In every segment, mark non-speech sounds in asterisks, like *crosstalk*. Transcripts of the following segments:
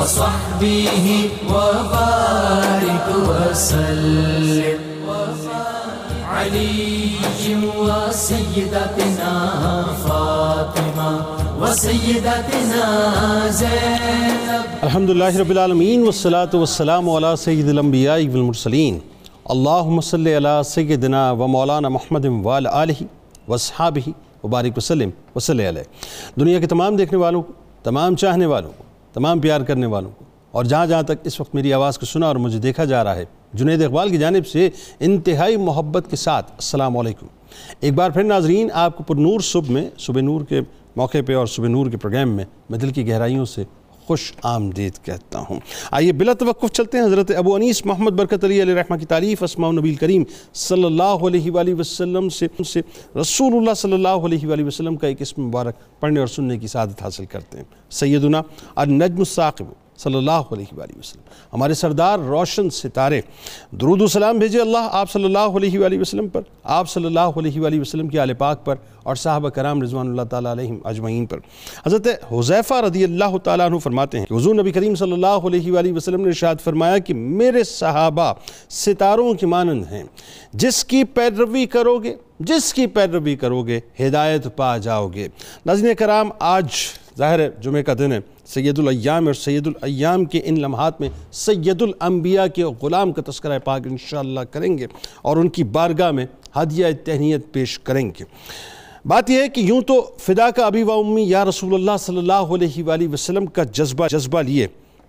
وصحبه وبارك وسلم. علي وسيدتنا فاطمة وسيدتنا زينب. الحمد لله رب العالمين والصلاة والسلام على سيد الأنبياء والمرسلين اللهم صل على سيدنا ومولانا محمد وعلى آله وصحابه وبارک وسلم وسلم علیہ. دنیا کے تمام دیکھنے والوں، تمام چاہنے والوں تمام پیار کرنے والوں کو۔ اور جہاں جہاں تک اس وقت میری آواز کو سنا اور مجھے دیکھا جا رہا ہے، جنید اقبال کی جانب سے انتہائی محبت کے ساتھ السلام علیکم۔ ایک بار پھر ناظرین، آپ کو پر نور صبح میں، صبح نور کے موقع پہ اور صبح نور کے پروگرام میں میں دل کی گہرائیوں سے خوش آمدید کہتا ہوں۔ آئیے بلا توقف چلتے ہیں۔ حضرت ابو انیس محمد برکت علی علیہ رحمہ کی تعریف، اسماء نبی کریم صلی اللہ علیہ وآلہ وسلم سے سے رسول اللہ صلی اللہ علیہ وآلہ وسلم کا ایک اسم مبارک پڑھنے اور سننے کی سعادت حاصل کرتے ہیں۔ سیدنا النجم الساقب صلی اللہ علیہ وآلہ وسلم۔ ہمارے سردار روشن ستارے، درود و سلام بھیجے اللہ آپ صلی اللہ علیہ وآلہ وسلم پر، آپ صلی اللہ علیہ وآلہ وسلم کی آل پاک پر اور صحابہ کرام رضوان اللہ تعالیٰ علیہم اجمعین پر۔ حضرت حضیفہ رضی اللہ تعالیٰ عنہ فرماتے ہیں کہ حضور نبی کریم صلی اللہ علیہ وآلہ وسلم نے ارشاد فرمایا کہ میرے صحابہ ستاروں کی مانند ہیں۔ جس کی پیروی کرو گے، جس کی پیروی کرو گے، ہدایت پا جاؤ گے۔ ناظرین کرام، آج ظاہر ہے جمعہ کا دن ہے۔ سید الایام اور سید الایام کے ان لمحات میں سید الانبیاء کے غلام کا تذکرہ پاک انشاءاللہ کریں گے اور ان کی بارگاہ میں ہدیہ تہنیت پیش کریں گے۔ بات یہ ہے کہ یوں تو فدا کا ابی و امی یا رسول اللہ صلی اللہ علیہ وآلہ وسلم کا جذبہ جذبہ لیے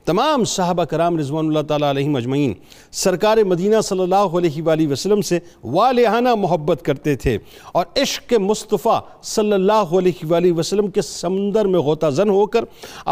تمام صحابہ کرام رضوان اللہ تعالیٰ علیہ مجمعین سرکار مدینہ صلی اللہ علیہ وآلہ وسلم سے والہانہ محبت کرتے تھے اور عشق مصطفیٰ صلی اللہ علیہ وآلہ وسلم کے سمندر میں غوطہ زن ہو کر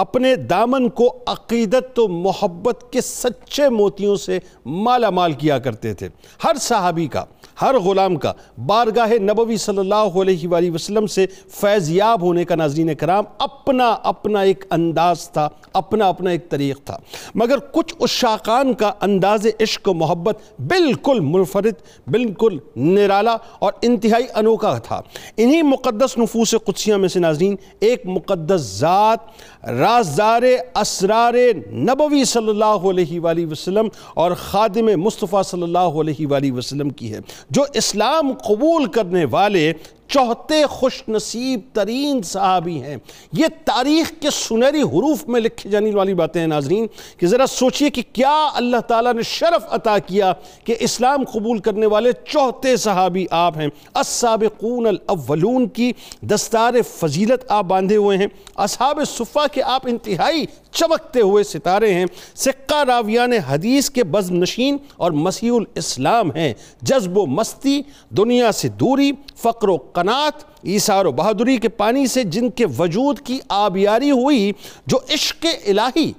اپنے دامن کو عقیدت و محبت کے سچے موتیوں سے مالا مال کیا کرتے تھے۔ ہر صحابی کا، ہر غلام کا بارگاہ نبوی صلی اللہ علیہ وآلہ وسلم سے فیضیاب ہونے کا ناظرین کرام اپنا اپنا ایک انداز تھا، اپنا اپنا ایک طریق تھا۔ مگر کچھ اشاقان کا انداز عشق و محبت بالکل منفرد، بالکل نرالا اور انتہائی انوکھا تھا۔ انہی مقدس نفوس قدسیہ میں سے ناظرین، ایک مقدس ذات، رازدار اسرار نبوی صلی اللہ علیہ وآلہ وسلم اور خادم مصطفیٰ صلی اللہ علیہ وآلہ وسلم کی ہے، جو اسلام قبول کرنے والے چوہتے خوش نصیب ترین صحابی ہیں۔ یہ تاریخ کے سنہری حروف میں لکھی جانے والی باتیں ہیں ناظرین کہ ذرا سوچئے کہ کیا اللہ تعالیٰ نے شرف عطا کیا کہ اسلام قبول کرنے والے چوہتے صحابی آپ ہیں۔ السابقون الاولون کی دستار فضیلت آپ باندھے ہوئے ہیں۔ اصحاب صفحہ کے آپ انتہائی چمکتے ہوئے ستارے ہیں۔ سکہ راویان حدیث کے بزم نشین اور مسیح الاسلام ہیں۔ جذب و مستی، دنیا سے دوری، فقر و قنات ایثار و بہادری کے پانی سے جن کے وجود کی آبیاری ہوئی، جو عشق الہی،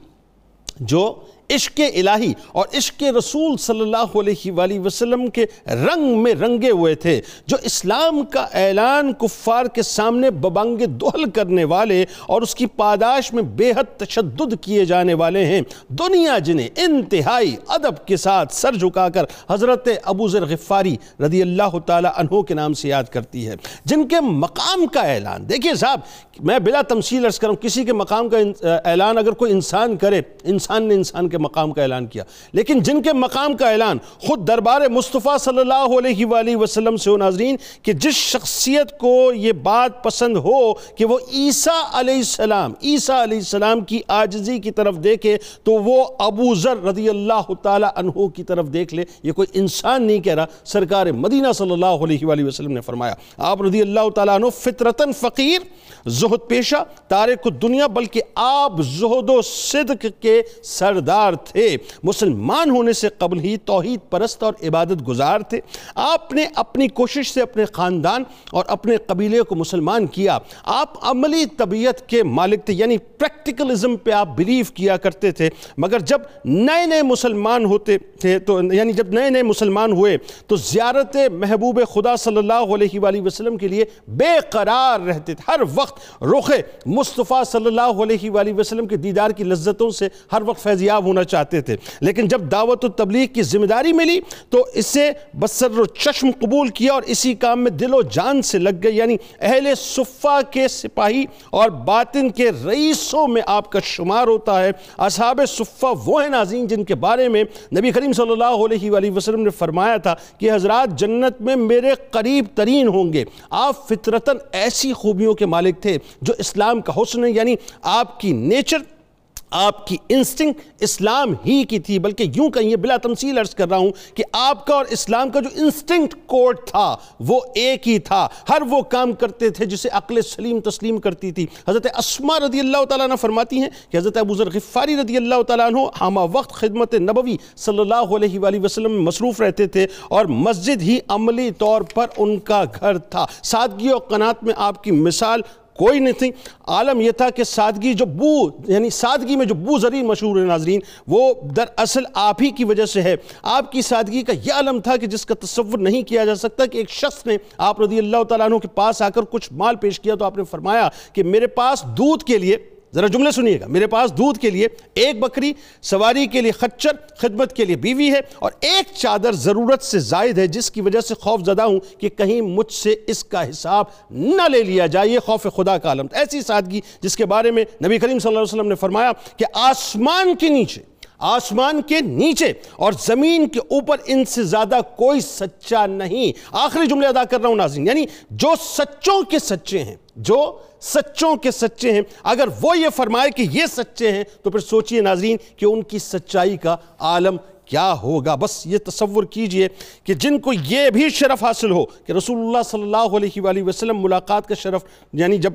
جو عشق الہی اور عشق رسول صلی اللہ علیہ وآلہ وسلم کے رنگ میں رنگے ہوئے تھے، جو اسلام کا اعلان کفار کے سامنے ببانگ دہل کرنے والے اور اس کی پاداش میں بے حد تشدد کیے جانے والے ہیں۔ دنیا جنہیں انتہائی ادب کے ساتھ سر جھکا کر حضرت ابو ذر غفاری رضی اللہ تعالی عنہ کے نام سے یاد کرتی ہے۔ جن کے مقام کا اعلان، دیکھیے صاحب، میں بلا تمثیل عرض کروں، کسی کے مقام کا اعلان اگر کوئی انسان کرے، انسان نے انسان کے مقام کا اعلان کیا۔ لیکن جن کے مقام کا اعلان خود دربار مصطفیٰ صلی اللہ علیہ وآلہ وسلم سے ہو، ناظرین، کہ جس شخصیت کو یہ بات پسند ہو کہ وہ عیسیٰ علیہ السلام، عیسیٰ علیہ السلام کی آجزی کی طرف دیکھے، تو وہ ابو ذر رضی اللہ تعالی عنہ کی طرف دیکھ لے۔ یہ کوئی انسان نہیں کہہ رہا، سرکار مدینہ صلی اللہ علیہ وآلہ وسلم نے فرمایا۔ آپ رضی اللہ تعالیٰ عنہ فطرتاً فقیر، زہد پیشہ، تارک دنیا بلکہ آپ زہد و صدق کے سردار گزار تھے۔ مسلمان ہونے سے قبل ہی توحید پرست اور عبادت گزار تھے۔ آپ نے اپنی کوشش سے اپنے خاندان اور اپنے قبیلے کو مسلمان کیا۔ آپ عملی طبیعت کے مالک تھے یعنی پریکٹیکلزم پہ آپ بلیو کیا کرتے تھے۔ مگر جب نئے نئے مسلمان ہوتے تھے تو یعنی جب نئے نئے مسلمان ہوئے تو زیارت محبوب خدا صلی اللہ علیہ وآلہ وسلم کے لیے بے قرار رہتے تھے۔ ہر وقت رخ مصطفیٰ صلی اللہ علیہ وآلہ وسلم کے دیدار کی لذتوں سے، ہر وقت فیضیاب ہونا چاہتے تھے۔ لیکن جب دعوت و تبلیغ کی ذمہ داری ملی تو اسے بسر و چشم قبول کیا اور اسی کام میں دل و جان سے لگ گئے۔ یعنی اہل صفہ کے سپاہی اور باطن کے رئیسوں میں آپ کا شمار ہوتا ہے۔ اصحاب صفہ وہ ہیں ناظرین جن کے بارے میں نبی کریم صلی اللہ علیہ وآلہ وسلم نے فرمایا تھا کہ حضرات جنت میں میرے قریب ترین ہوں گے۔ آپ فطرتاً ایسی خوبیوں کے مالک تھے جو اسلام کا حسن ہے۔ یعنی آپ کی نیچر آپ کی انسٹنگ اسلام ہی کی تھی، بلکہ یوں کہیں بلا تمثیل عرض کر رہا ہوں کہ آپ کا اور اسلام کا جو انسٹنکٹ کوڈ تھا، وہ ایک ہی تھا۔ ہر وہ کام کرتے تھے جسے عقل سلیم تسلیم کرتی تھی۔ حضرت اسما رضی اللہ تعالیٰ عنہ فرماتی ہیں کہ حضرت ابو ذر غفاری رضی اللہ تعالیٰ عنہ ہمہ وقت خدمت نبوی صلی اللہ علیہ وآلہ وسلم میں مصروف رہتے تھے اور مسجد ہی عملی طور پر ان کا گھر تھا۔ سادگی اور قنات میں آپ کی مثال کوئی نہیں تھی عالم یہ تھا کہ سادگی جو بو یعنی سادگی میں جو بو ذریع مشہور ہے ناظرین، وہ دراصل آپ ہی کی وجہ سے ہے۔ آپ کی سادگی کا یہ عالم تھا کہ جس کا تصور نہیں کیا جا سکتا کہ ایک شخص نے آپ رضی اللہ تعالیٰ عنہ کے پاس آ کر کچھ مال پیش کیا تو آپ نے فرمایا کہ میرے پاس دودھ کے لیے ذرا جملے سنیے گا۔ میرے پاس دودھ کے لیے ایک بکری، سواری کے لیے خچر، خدمت کے لیے بیوی ہے اور ایک چادر ضرورت سے زائد ہے، جس کی وجہ سے خوف زدہ ہوں کہ کہیں مجھ سے اس کا حساب نہ لے لیا جائے۔ یہ خوف خدا کا عالم ایسی سادگی جس کے بارے میں نبی کریم صلی اللہ علیہ وسلم نے فرمایا کہ آسمان کے نیچے، آسمان کے نیچے اور زمین کے اوپر ان سے زیادہ کوئی سچا نہیں۔ آخری جملے ادا کر رہا ہوں ناظرین یعنی جو سچوں کے سچے ہیں جو سچوں کے سچے ہیں۔ اگر وہ یہ فرمائے کہ یہ سچے ہیں، تو پھر سوچئے ناظرین کہ ان کی سچائی کا عالم کیا ہوگا۔ بس یہ تصور کیجیے کہ جن کو یہ بھی شرف حاصل ہو کہ رسول اللہ صلی اللہ علیہ وآلہ وسلم ملاقات کا شرف یعنی جب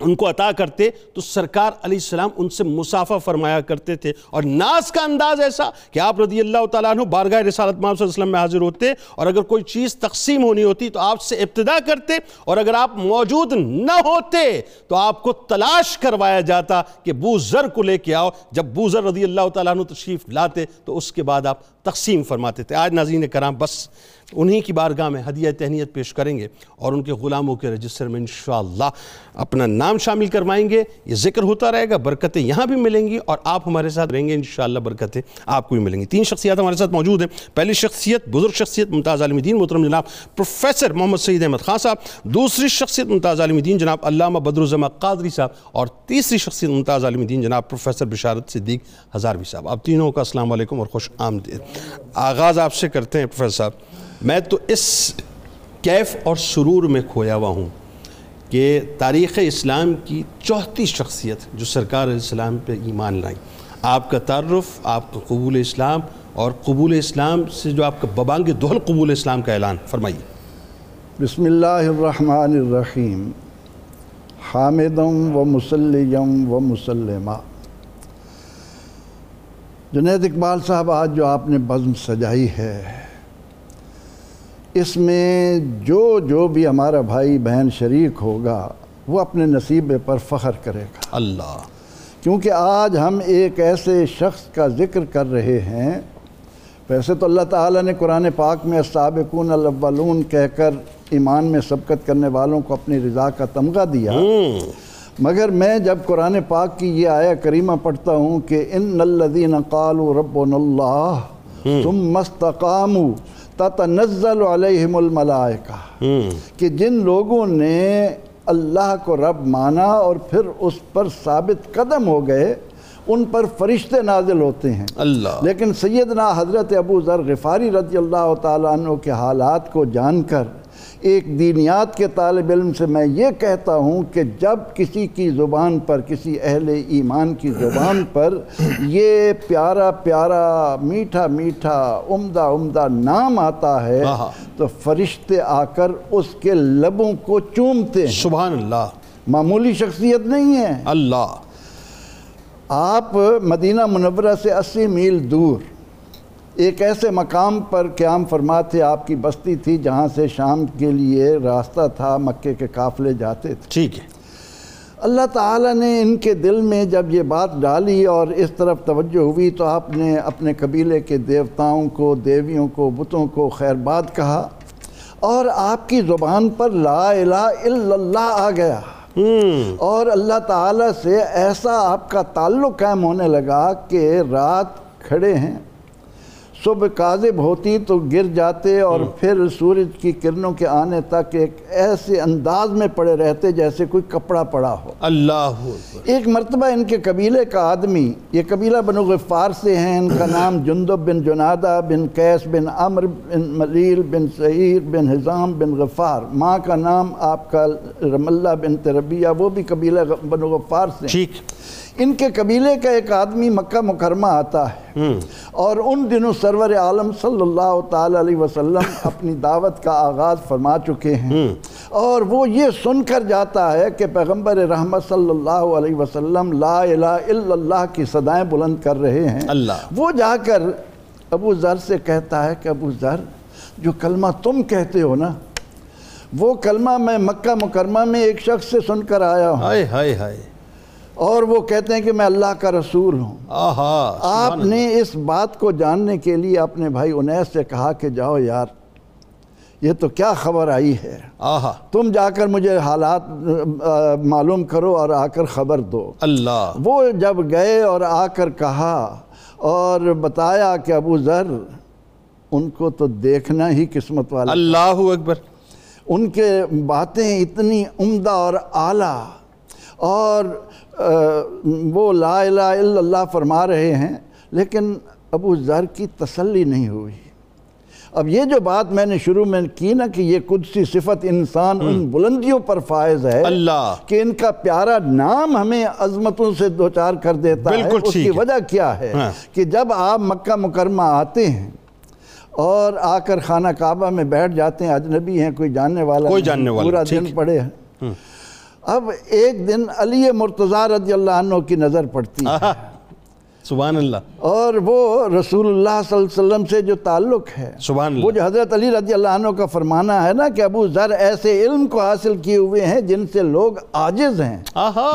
ان کو عطا کرتے تو سرکار علیہ السلام ان سے مسافہ فرمایا کرتے تھے اور ناز کا انداز ایسا کہ آپ رضی اللہ تعالیٰ عنہ بارگاہ رسالت محمد صلی اللہ علیہ وسلم میں حاضر ہوتے اور اگر کوئی چیز تقسیم ہونی ہوتی تو آپ سے ابتدا کرتے اور اگر آپ موجود نہ ہوتے تو آپ کو تلاش کروایا جاتا کہ بو ذر کو لے کے آؤ۔ جب بو ذر رضی اللہ تعالیٰ عنہ تشریف لاتے تو اس کے بعد آپ تقسیم فرماتے تھے۔ آج ناظرین کرام، بس انہی کی بارگاہ میں ہدیہ تہنیت پیش کریں گے اور ان کے غلاموں کے رجسٹر میں انشاءاللہ اپنا نام شامل کروائیں گے۔ یہ ذکر ہوتا رہے گا، برکتیں یہاں بھی ملیں گی اور آپ ہمارے ساتھ رہیں گے۔ انشاءاللہ برکتیں آپ کو بھی ملیں گی۔ تین شخصیات ہمارے ساتھ موجود ہیں۔ پہلی شخصیت، بزرگ شخصیت ممتاز عالم دین محترم جناب پروفیسر محمد سعید احمد خان صاحب۔ دوسری شخصیت ممتاز عالم دین جناب علامہ بدر الزمہ قادری صاحب۔ اور تیسری شخصیت ممتاز عالم دین جناب پروفیسر بشارت صدیق ہزاروی صاحب۔ آپ تینوں کا السلام علیکم اور خوش آمدید۔ آغاز آپ سے کرتے ہیں پروفیسر صاحب۔ میں تو اس کیف اور سرور میں کھویا ہوا ہوں کہ تاریخ اسلام کی چوتھی شخصیت جو سرکار علیہ السلام پہ ایمان لائیں آپ کا تعارف، آپ کا قبول اسلام اور قبول اسلام سے جو آپ کا ببانگ دہل قبول اسلام کا اعلان۔ فرمائیے۔ بسم اللہ الرحمن الرحیم۔ حامدم و مسلم و مسلمہ جنید اقبال صاحب، آج جو آپ نے بزم سجائی ہے اس میں جو جو بھی ہمارا بھائی بہن شریک ہوگا وہ اپنے نصیبے پر فخر کرے گا۔ اللہ۔ کیونکہ آج ہم ایک ایسے شخص کا ذکر کر رہے ہیں۔ ویسے تو اللہ تعالیٰ نے قرآن پاک میں سابقون الاولون کہہ کر ایمان میں سبقت کرنے والوں کو اپنی رضا کا تمغہ دیا۔ مگر میں جب قرآن پاک کی یہ آیا کریمہ پڑھتا ہوں کہ ان الذین قالوا ربنا اللہ ثم استقاموا تتنزل علیہم الملائکہ کہ جن لوگوں نے اللہ کو رب مانا اور پھر اس پر ثابت قدم ہو گئے ان پر فرشتے نازل ہوتے ہیں۔ اللہ۔ لیکن سیدنا حضرت ابو ذر غفاری رضی اللہ تعالیٰ عنہ کے حالات کو جان کر ایک دینیات کے طالب علم سے میں یہ کہتا ہوں کہ جب کسی کی زبان پر کسی اہل ایمان کی زبان پر یہ پیارا پیارا میٹھا میٹھا عمدہ عمدہ نام آتا ہے تو فرشتے آ کر اس کے لبوں کو چومتے ہیں۔ سبحان اللہ۔ معمولی شخصیت نہیں ہے۔ اللہ۔ آپ مدینہ منورہ سے اسی میل دور ایک ایسے مقام پر قیام فرما تھے آپ کی بستی تھی جہاں سے شام کے لیے راستہ تھا مکے کے قافلے جاتے تھے۔ ٹھیک ہے۔ اللہ تعالیٰ نے ان کے دل میں جب یہ بات ڈالی اور اس طرف توجہ ہوئی تو آپ نے اپنے قبیلے کے دیوتاؤں کو دیویوں کو بتوں کو خیر بات کہا اور آپ کی زبان پر لا الہ الا اللہ آ گیا۔ اور اللہ تعالیٰ سے ایسا آپ کا تعلق قائم ہونے لگا کہ رات کھڑے ہیں۔ صبح کاذب ہوتی تو گر جاتے اور پھر سورج کی کرنوں کے آنے تک ایک ایسے انداز میں پڑے رہتے جیسے کوئی کپڑا پڑا ہو۔ اللہ ایک مرتبہ ان کے قبیلے کا آدمی یہ قبیلہ بنو غفار سے ہیں ان کا نام جندب بن جنادہ بن قیس بن عمر بن ملیل بن سعیر بن حزام بن غفار۔ ماں کا نام آپ کا رم اللہ بن تربیہ وہ بھی قبیلہ بنو غفار سے ٹھیک۔ ان کے قبیلے کا ایک آدمی مکہ مکرمہ آتا ہے۔ اور ان دنوں سرور عالم صلی اللہ تعالی علیہ وسلم *laughs* اپنی دعوت کا آغاز فرما چکے ہیں۔ اور وہ یہ سن کر جاتا ہے کہ پیغمبر رحمت صلی اللہ علیہ وسلم لا الہ الا اللہ کی صدائیں بلند کر رہے ہیں۔ اللہ۔ وہ جا کر ابو ذر سے کہتا ہے کہ ابو ذر جو کلمہ تم کہتے ہو نا وہ کلمہ میں مکہ مکرمہ میں ایک شخص سے سن کر آیا ہوں۔ ہائے ہائے ہائے۔ اور وہ کہتے ہیں کہ میں اللہ کا رسول ہوں۔ آہا آپ نے اس بات کو جاننے کے لیے اپنے بھائی انیس سے کہا کہ جاؤ یار یہ تو کیا خبر آئی ہے؟ آہا۔ تم جا کر مجھے حالات معلوم کرو اور آ کر خبر دو۔ اللہ۔ وہ جب گئے اور آ کر کہا اور بتایا کہ ابو ذر ان کو تو دیکھنا ہی قسمت والا۔ اللہ اکبر۔ ان کے باتیں اتنی عمدہ اور اعلیٰ اور وہ لا الہ الا اللہ فرما رہے ہیں لیکن ابو ذر کی تسلی نہیں ہوئی اب یہ جو بات میں نے شروع میں کی نا کہ یہ قدسی صفت انسان ان بلندیوں پر فائز ہے اللہ کہ ان کا پیارا نام ہمیں عظمتوں سے دوچار کر دیتا ہے اس کی۔ وجہ کیا ہے ہاں۔ کہ جب آپ مکہ مکرمہ آتے ہیں اور آ کر خانہ کعبہ میں بیٹھ جاتے ہیں اجنبی ہیں کوئی جاننے والا کوئی جاننے والا پورا دن۔ پڑے ہیں اب ایک دن علی مرتضی رضی اللہ عنہ کی نظر پڑتی۔ ہے *laughs* سبحان اللہ۔ اور وہ رسول اللہ صلی اللہ علیہ وسلم سے جو تعلق ہے سبحان وہ اللہ جو حضرت علی رضی اللہ عنہ کا فرمانا ہے نا کہ ابو ذر ایسے علم کو حاصل کیے ہوئے ہیں جن سے لوگ عاجز ہیں۔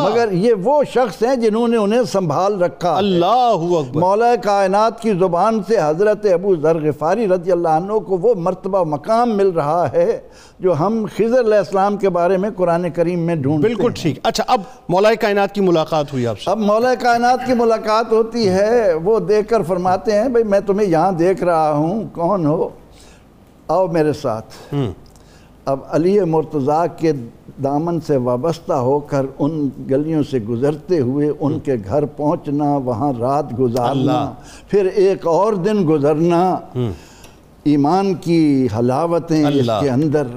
مگر یہ وہ شخص ہیں جنہوں نے انہیں سنبھال رکھا۔ اللہ اکبر۔ مولا کائنات کی زبان سے حضرت ابو ذر غفاری رضی اللہ عنہ کو وہ مرتبہ مقام مل رہا ہے جو ہم خضر علیہ السلام کے بارے میں قرآن کریم میں ڈھونڈتے بالکل ہیں۔ ٹھیک۔ اچھا اب مولا کائنات کی ملاقات ہوئی آپ سے۔ اب مولا کائنات کی ملاقات ہوتی ہے وہ دیکھ کر فرماتے ہیں بھئی میں تمہیں یہاں دیکھ رہا ہوں کون ہو؟ آؤ میرے ساتھ۔ اب علی مرتضیٰ کے دامن سے وابستہ ہو کر ان گلیوں سے گزرتے ہوئے ان کے گھر پہنچنا وہاں رات گزارنا پھر ایک اور دن گزرنا۔ ایمان کی حلاوتیں اس کے اندر۔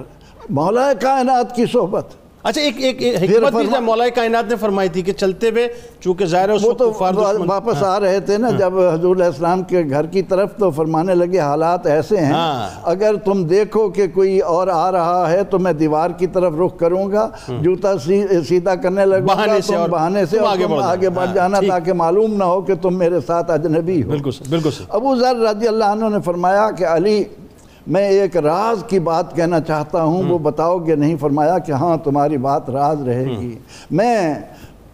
مولا کائنات کی صحبت۔ اچھا ایک ایک حکمت بھی مولا کائنات نے فرمائی تھی کہ چلتے ہوئے چونکہ ظاہر ہے اس وقت کفار دشمن واپس آ رہے تھے نا جب حضور علیہ السلام کے گھر کی طرف تو فرمانے لگے حالات ایسے ہیں ہاں۔ اگر تم دیکھو کہ کوئی اور آ رہا ہے تو میں دیوار کی طرف رخ کروں گا جوتا سی- سیدھا کرنے لگوں گا بہانے سے تم اور بہانے سے اور آگے تم بڑھ جانا۔ آگے بڑھ ہاں، جانا۔ تاکہ معلوم نہ ہو کہ تم میرے ساتھ اجنبی ہو بالکل ابو ذر رضی اللہ عنہ نے فرمایا کہ علی میں ایک راز کی بات کہنا چاہتا ہوں وہ بتاؤ گے نہیں فرمایا کہ ہاں تمہاری بات راز رہے گی۔ میں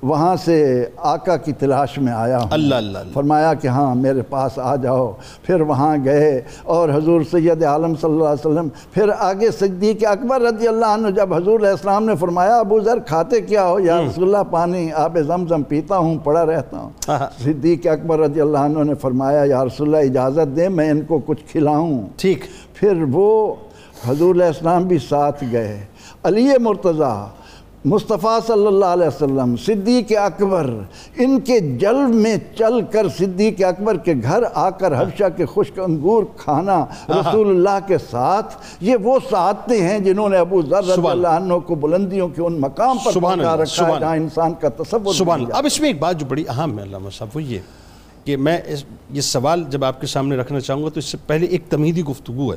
وہاں سے آقا کی تلاش میں آیا ہوں۔ اللہ اللہ اللہ۔ فرمایا کہ ہاں میرے پاس آ جاؤ۔ پھر وہاں گئے اور حضور سید عالم صلی اللہ علیہ وسلم پھر آگے صدیق اکبر رضی اللہ عنہ جب حضور علیہ السلام نے فرمایا ابو ذر کھاتے کیا ہو؟ یا رسول اللہ پانی آب زمزم پیتا ہوں پڑا رہتا ہوں۔ صدیق اکبر رضی اللہ عنہ نے فرمایا یا رسول اللہ اجازت دیں میں ان کو کچھ کھلاؤں۔ ٹھیک۔ پھر وہ حضور علیہ السلام بھی ساتھ گئے۔ علی مرتضیٰ مصطفیٰ صلی اللہ علیہ وسلم صدیق اکبر ان کے جلب میں چل کر صدیق اکبر کے گھر آ کر حبشہ کے خشک انگور کھانا رسول اللہ کے ساتھ یہ وہ سعادتیں ہیں جنہوں نے ابو ذر رضی اللہ عنہ کو بلندیوں کے ان مقام پر پہنچا رکھا ہے جہاں انسان کا تصور سبحان اللہ۔ اب اس میں ایک بات جو بڑی اہم ہے علامہ صاحب وہ یہ کہ میں اس یہ سوال جب آپ کے سامنے رکھنا چاہوں گا تو اس سے پہلے ایک تمیدی گفتگو ہے۔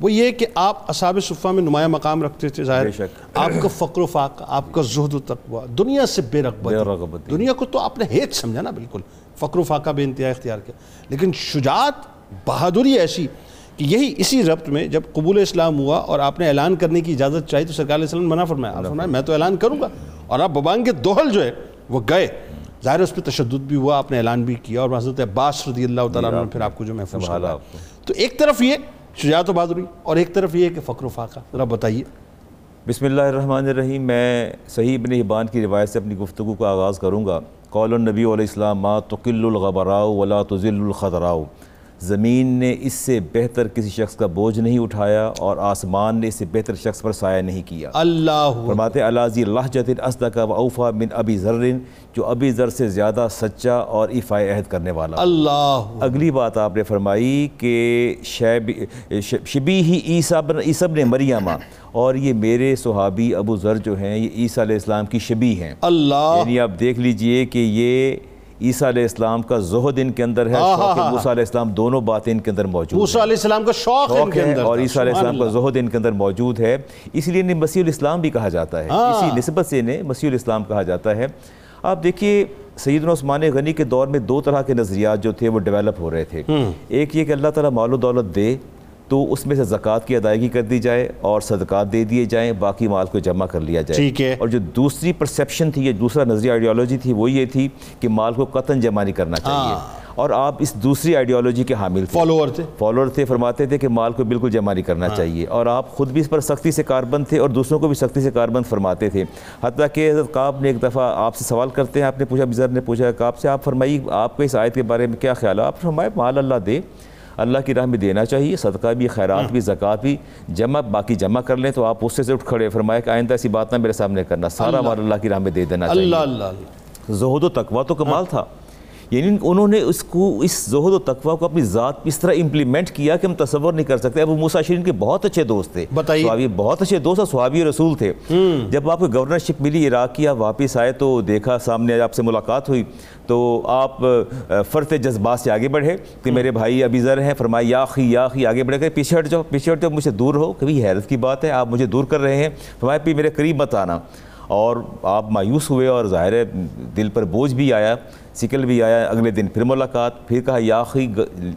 وہ یہ کہ آپ اصحاب صفحہ میں نمایاں مقام رکھتے تھے ظاہر۔ آپ کا فقر و فاقہ آپ کا زہد و تقوی دنیا سے بے رغبت۔ دنیا کو تو آپ نے ہیت سمجھا نا بالکل۔ فقر و فاقہ بے انتہا اختیار کیا۔ لیکن شجاعت بہادری ایسی کہ یہی اسی ربط میں جب قبول اسلام ہوا اور آپ نے اعلان کرنے کی اجازت چاہی تو سرکار علیہ السلام نے منع فرمایا۔ آپ فرمایا میں تو اعلان کروں گا۔ اور آپ ببان کے دوحل جو ہے وہ گئے۔ ظاہر ہے اس پہ تشدد بھی ہوا آپ نے اعلان بھی کیا اور حضرت عباس رضی اللہ تعالیٰ عنہ نے پھر آپ کو جو محفوظ کو۔ تو ایک طرف یہ شجاعت و بہادری اور ایک طرف یہ کہ فقر و فاقہ۔ ذرا بتائیے۔ بسم اللہ الرحمن الرحیم میں صحیح ابن حبان کی روایت سے اپنی گفتگو کا آغاز کروں گا۔ قول النبی علیہ السلام ما تقل الغبراء ولا تزل الخضراء۔ زمین نے اس سے بہتر کسی شخص کا بوجھ نہیں اٹھایا اور آسمان نے اس سے بہتر شخص پر سایہ نہیں کیا۔ اللہ۔ فرماتے الازی اللہ جتن اسدقہ و اوفا من ابی ذرن جو ابی ذر سے زیادہ سچا اور افائے عہد کرنے والا۔ اللہ۔ اگلی بات آپ نے فرمائی کہ شیب شبی ہی عیسیٰ بن عیسیٰ بن مریمہ اور یہ میرے صحابی ابو ذر جو ہیں یہ عیسیٰ علیہ السلام کی شبی ہیں۔ اللہ۔ یعنی آپ دیکھ لیجیے کہ یہ عیسیٰ علیہ السلام کا زہد ان کے اندر ہے شوق موسیٰ علیہ السلام دونوں باتیں ان کے اندر موجود ہیں موسیٰ علیہ السلام کا شوق ان کے اندر اور۔ عیسیٰ علیہ السلام کا۔ زہد ان کے اندر موجود ہے اس لیے انہیں مسیح الاسلام بھی کہا جاتا ہے ہاں۔ اسی نسبت سے انہیں مسیح الاسلام کہا جاتا ہے آپ دیکھیے سیدنا عثمان غنی کے دور میں دو طرح کے نظریات جو تھے وہ ڈیولپ ہو رہے تھے ایک یہ کہ اللہ تعالیٰ مال و دولت دے تو اس میں سے زکوٰۃ کی ادائیگی کر دی جائے اور صدقات دے دیے جائیں باقی مال کو جمع کر لیا جائے۔ ٹھیک ہے۔ اور جو دوسری پرسیپشن تھی یا دوسرا نظریہ آئیڈیالوجی تھی وہ یہ تھی کہ مال کو قطن جمع نہیں کرنا چاہیے۔ اور آپ اس دوسری آئیڈیالوجی کے حامل تھے۔ فالوور تھے۔ فالوور تھے فرماتے تھے کہ مال کو بالکل جمع نہیں کرنا چاہیے۔ اور آپ خود بھی اس پر سختی سے کاربند تھے اور دوسروں کو بھی سختی سے کاربند فرماتے تھے۔ حتیٰ کہ حضرت کعب نے ایک دفعہ آپ سے سوال کرتے ہیں آپ نے پوچھا بزر نے پوچھا کعب سے آپ فرمائی آپ کا اس آیت کے بارے میں کیا خیال ہے؟ آپ فرمائے مال اللہ دے۔ اللہ کی راہ میں دینا چاہیے صدقہ بھی خیرات بھی زکوٰۃ بھی۔ جمع باقی جمع کر لیں تو آپ اس سے اٹھ کھڑے فرمایا کہ آئندہ ایسی بات نہ میرے سامنے کرنا۔ سارا مال اللہ کی راہ میں دے دینا چاہیے۔ اللہ اللہ اللہ۔ زہد و تقوی تو کمال تھا۔ یعنی انہوں نے اس کو اس زہد و تقوی کو اپنی ذات پہ اس طرح امپلیمنٹ کیا کہ ہم تصور نہیں کر سکتے۔ ابو موسیٰ شرین کے بہت اچھے دوست تھے۔ صحابی بہت اچھے دوست اور صحابی رسول تھے۔ جب آپ کو گورنرشپ ملی عراق کی آپ واپس آئے تو دیکھا سامنے آپ سے ملاقات ہوئی۔ تو آپ فرت جذبات سے آگے بڑھے کہ میرے بھائی ابھی ذر ہیں فرمایا یا خی یا خی آگے بڑھ کر پیچھے ہٹ جاؤ پیچھے ہٹ جاؤ مجھ سے دور ہو کبھی حیرت کی بات ہے آپ مجھے دور کر رہے ہیں۔ فرمایا پی میرے قریب مت آنا۔ اور آپ مایوس ہوئے اور ظاہر ہے دل پر بوجھ بھی آیا۔ سکل بھی آیا اگلے دن پھر ملاقات پھر کہا یاخی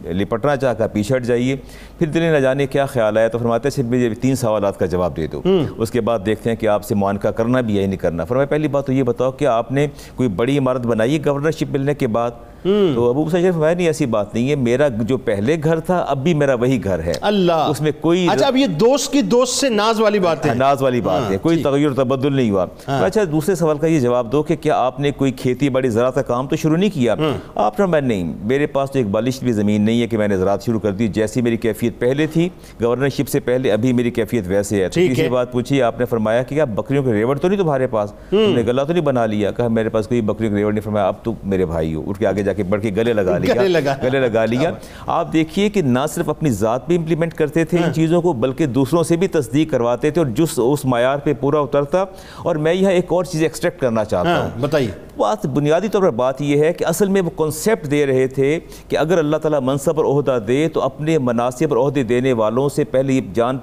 لپٹنا چاہا کہا پیچھے ہٹ جائیے پھر دل نہ جانے کیا خیال آیا تو فرماتے ہیں صرف مجھے تین سوالات کا جواب دے دو۔ اس کے بعد دیکھتے ہیں کہ آپ سے معانقہ کرنا بھی یا نہیں کرنا۔ فرمایا پہلی بات تو یہ بتاؤ کہ آپ نے کوئی بڑی عمارت بنائی ہے گورنرشپ ملنے کے بعد؟ تو ابو موسیٰ شریف فرمایا نہیں ایسی بات نہیں ہے۔ میرا جو پہلے گھر تھا اب بھی میرا وہی گھر ہے۔ اللہ۔ اس میں کوئی اچھا اب یہ دوست کی دوست سے ناز والی بات ہے۔ ناز والی بات ہے۔ کوئی تغیر تبدل نہیں ہوا۔ اچھا دوسرے سوال کا یہ جواب دو کہ کیا آپ نے کوئی کھیتی باڑی زراعت کا کام تو شروع نہیں کیا؟ آپ نے میں نہیں میرے پاس تو ایک بالش بھی زمین نہیں ہے کہ میں نے زراعت شروع کر دی۔ جیسی میری کیفیت پہلے تھی گورنرشپ سے پہلے ابھی میری کیفیت ویسے ہے۔ تیسری بات پوچھی آپ نے فرمایا کہ کیا بکریوں کے ریوڑ تو نہیں تمہارے پاس؟ تم نے گلا تو نہیں بنا لیا؟ کہا میرے پاس کوئی بکریوں کے ریوڑ نہیں۔ فرمایا اب تو میرے بھائی ہو اٹھ کے آگے جا کے بڑھ کے گلے لگا لیا۔ گلے لگا۔ گلے لگا لیا۔ آپ دیکھیے کہ نہ صرف اپنی ذات پہ امپلیمنٹ کرتے تھے ان چیزوں کو بلکہ دوسروں سے بھی تصدیق کرواتے تھے اور جس اس معیار پہ پورا اترتا۔ اور میں یہاں ایک اور چیز ایکسٹریکٹ کرنا چاہتا ہاں ہوں۔ بتائیے۔ بات بنیادی طور پر بات یہ ہے کہ اصل میں وہ کنسیپٹ دے رہے تھے کہ اگر اللہ تعالیٰ منصب اور عہدہ دے تو اپنے مناسب اور عہدے دینے والوں سے پہلے جان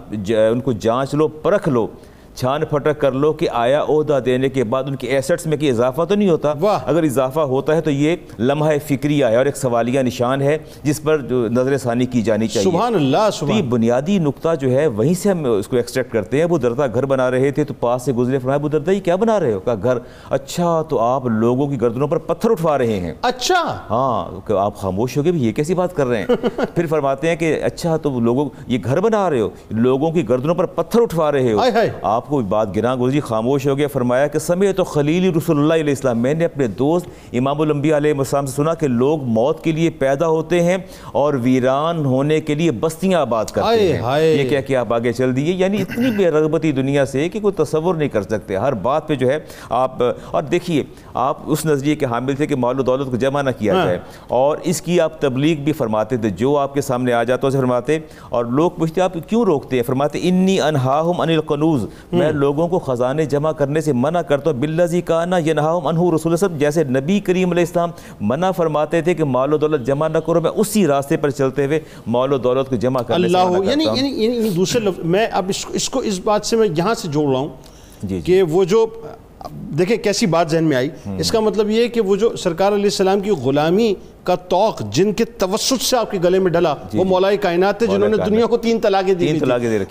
ان کو جانچ لو پرکھ لو۔ چھان پھٹک کر لو کہ آیا عہدہ دینے کے بعد ان کے ایسٹس میں کہ اضافہ تو نہیں ہوتا؟ اگر اضافہ ہوتا ہے تو یہ لمحہ فکریہ ہے اور ایک سوالیہ نشان ہے جس پر جو نظر ثانی کی جانی چاہیے۔ سبحان اللہ تو یہ سبحان بنیادی نقطہ جو ہے وہیں سے ہم اس کو ایکسٹریکٹ کرتے ہیں۔ ابو دردہ گھر بنا رہے تھے تو پاس سے گزرے۔ فرمایا ابو دردہ یہ کیا بنا رہے ہو؟ کہا گھر۔ اچھا تو آپ لوگوں کی گردنوں پر پتھر اٹھوا رہے ہیں۔ اچھا! ہاں کہ آپ خاموش ہو گئے بھی یہ کیسی بات کر رہے ہیں؟ *laughs* پھر فرماتے ہیں کہ اچھا تو لوگوں یہ گھر بنا رہے ہو لوگوں کی گردنوں پر پتھر اٹھوا رہے ہو۔ ہائے آپ کو بات گراں گزری خاموش ہو گیا فرمایا کہ سمے تو خلیل رسول اللہ علیہ السلام میں نے اپنے دوست امام الانبیاء علیہ السلام سے سنا کہ لوگ موت کے لیے پیدا ہوتے ہیں اور ویران ہونے کے لیے بستیاں آباد کرتے ہیں۔ یہ کہہ کے آپ آگے چل دیے یعنی اتنی بے رغبتی دنیا سے کہ کوئی تصور نہیں کر سکتے۔ ہر بات پہ جو ہے آپ اور دیکھیے آپ اس نظریے کے حامل تھے کہ مال و دولت کو جمع نہ کیا جائے۔ اور اس کی آپ تبلیغ بھی فرماتے تھے جو آپ کے سامنے آ جاتا اسے فرماتے اور لوگ پوچھتے آپ کیوں روکتے ہیں؟ فرماتے انی انہاہم ان القنوز میں لوگوں کو خزانے جمع کرنے سے منع کرتا ہوں۔ بلزی کانا یہ نہاؤں انہو رسول صاحب جیسے نبی کریم علیہ السلام منع فرماتے تھے کہ مال و دولت جمع نہ کرو میں اسی راستے پر چلتے ہوئے مال و دولت کو جمع کرنے سے اللہ منع یعنی کرتا ہوں۔ یعنی یعنی دوسرے لفظ میں اب اس کو اس کو اس بات سے میں یہاں سے جوڑ رہا ہوں جی جی۔ کہ وہ جو دیکھیں کیسی بات ذہن میں آئی؟ اس کا مطلب یہ ہے کہ وہ جو سرکار علیہ السلام کی غلامی کا توق جن کے توسط سے آپ کے گلے میں ڈلا وہ مولائے کائنات تھے جنہوں نے مولا دنیا کو تین طلاقیں دی تھی۔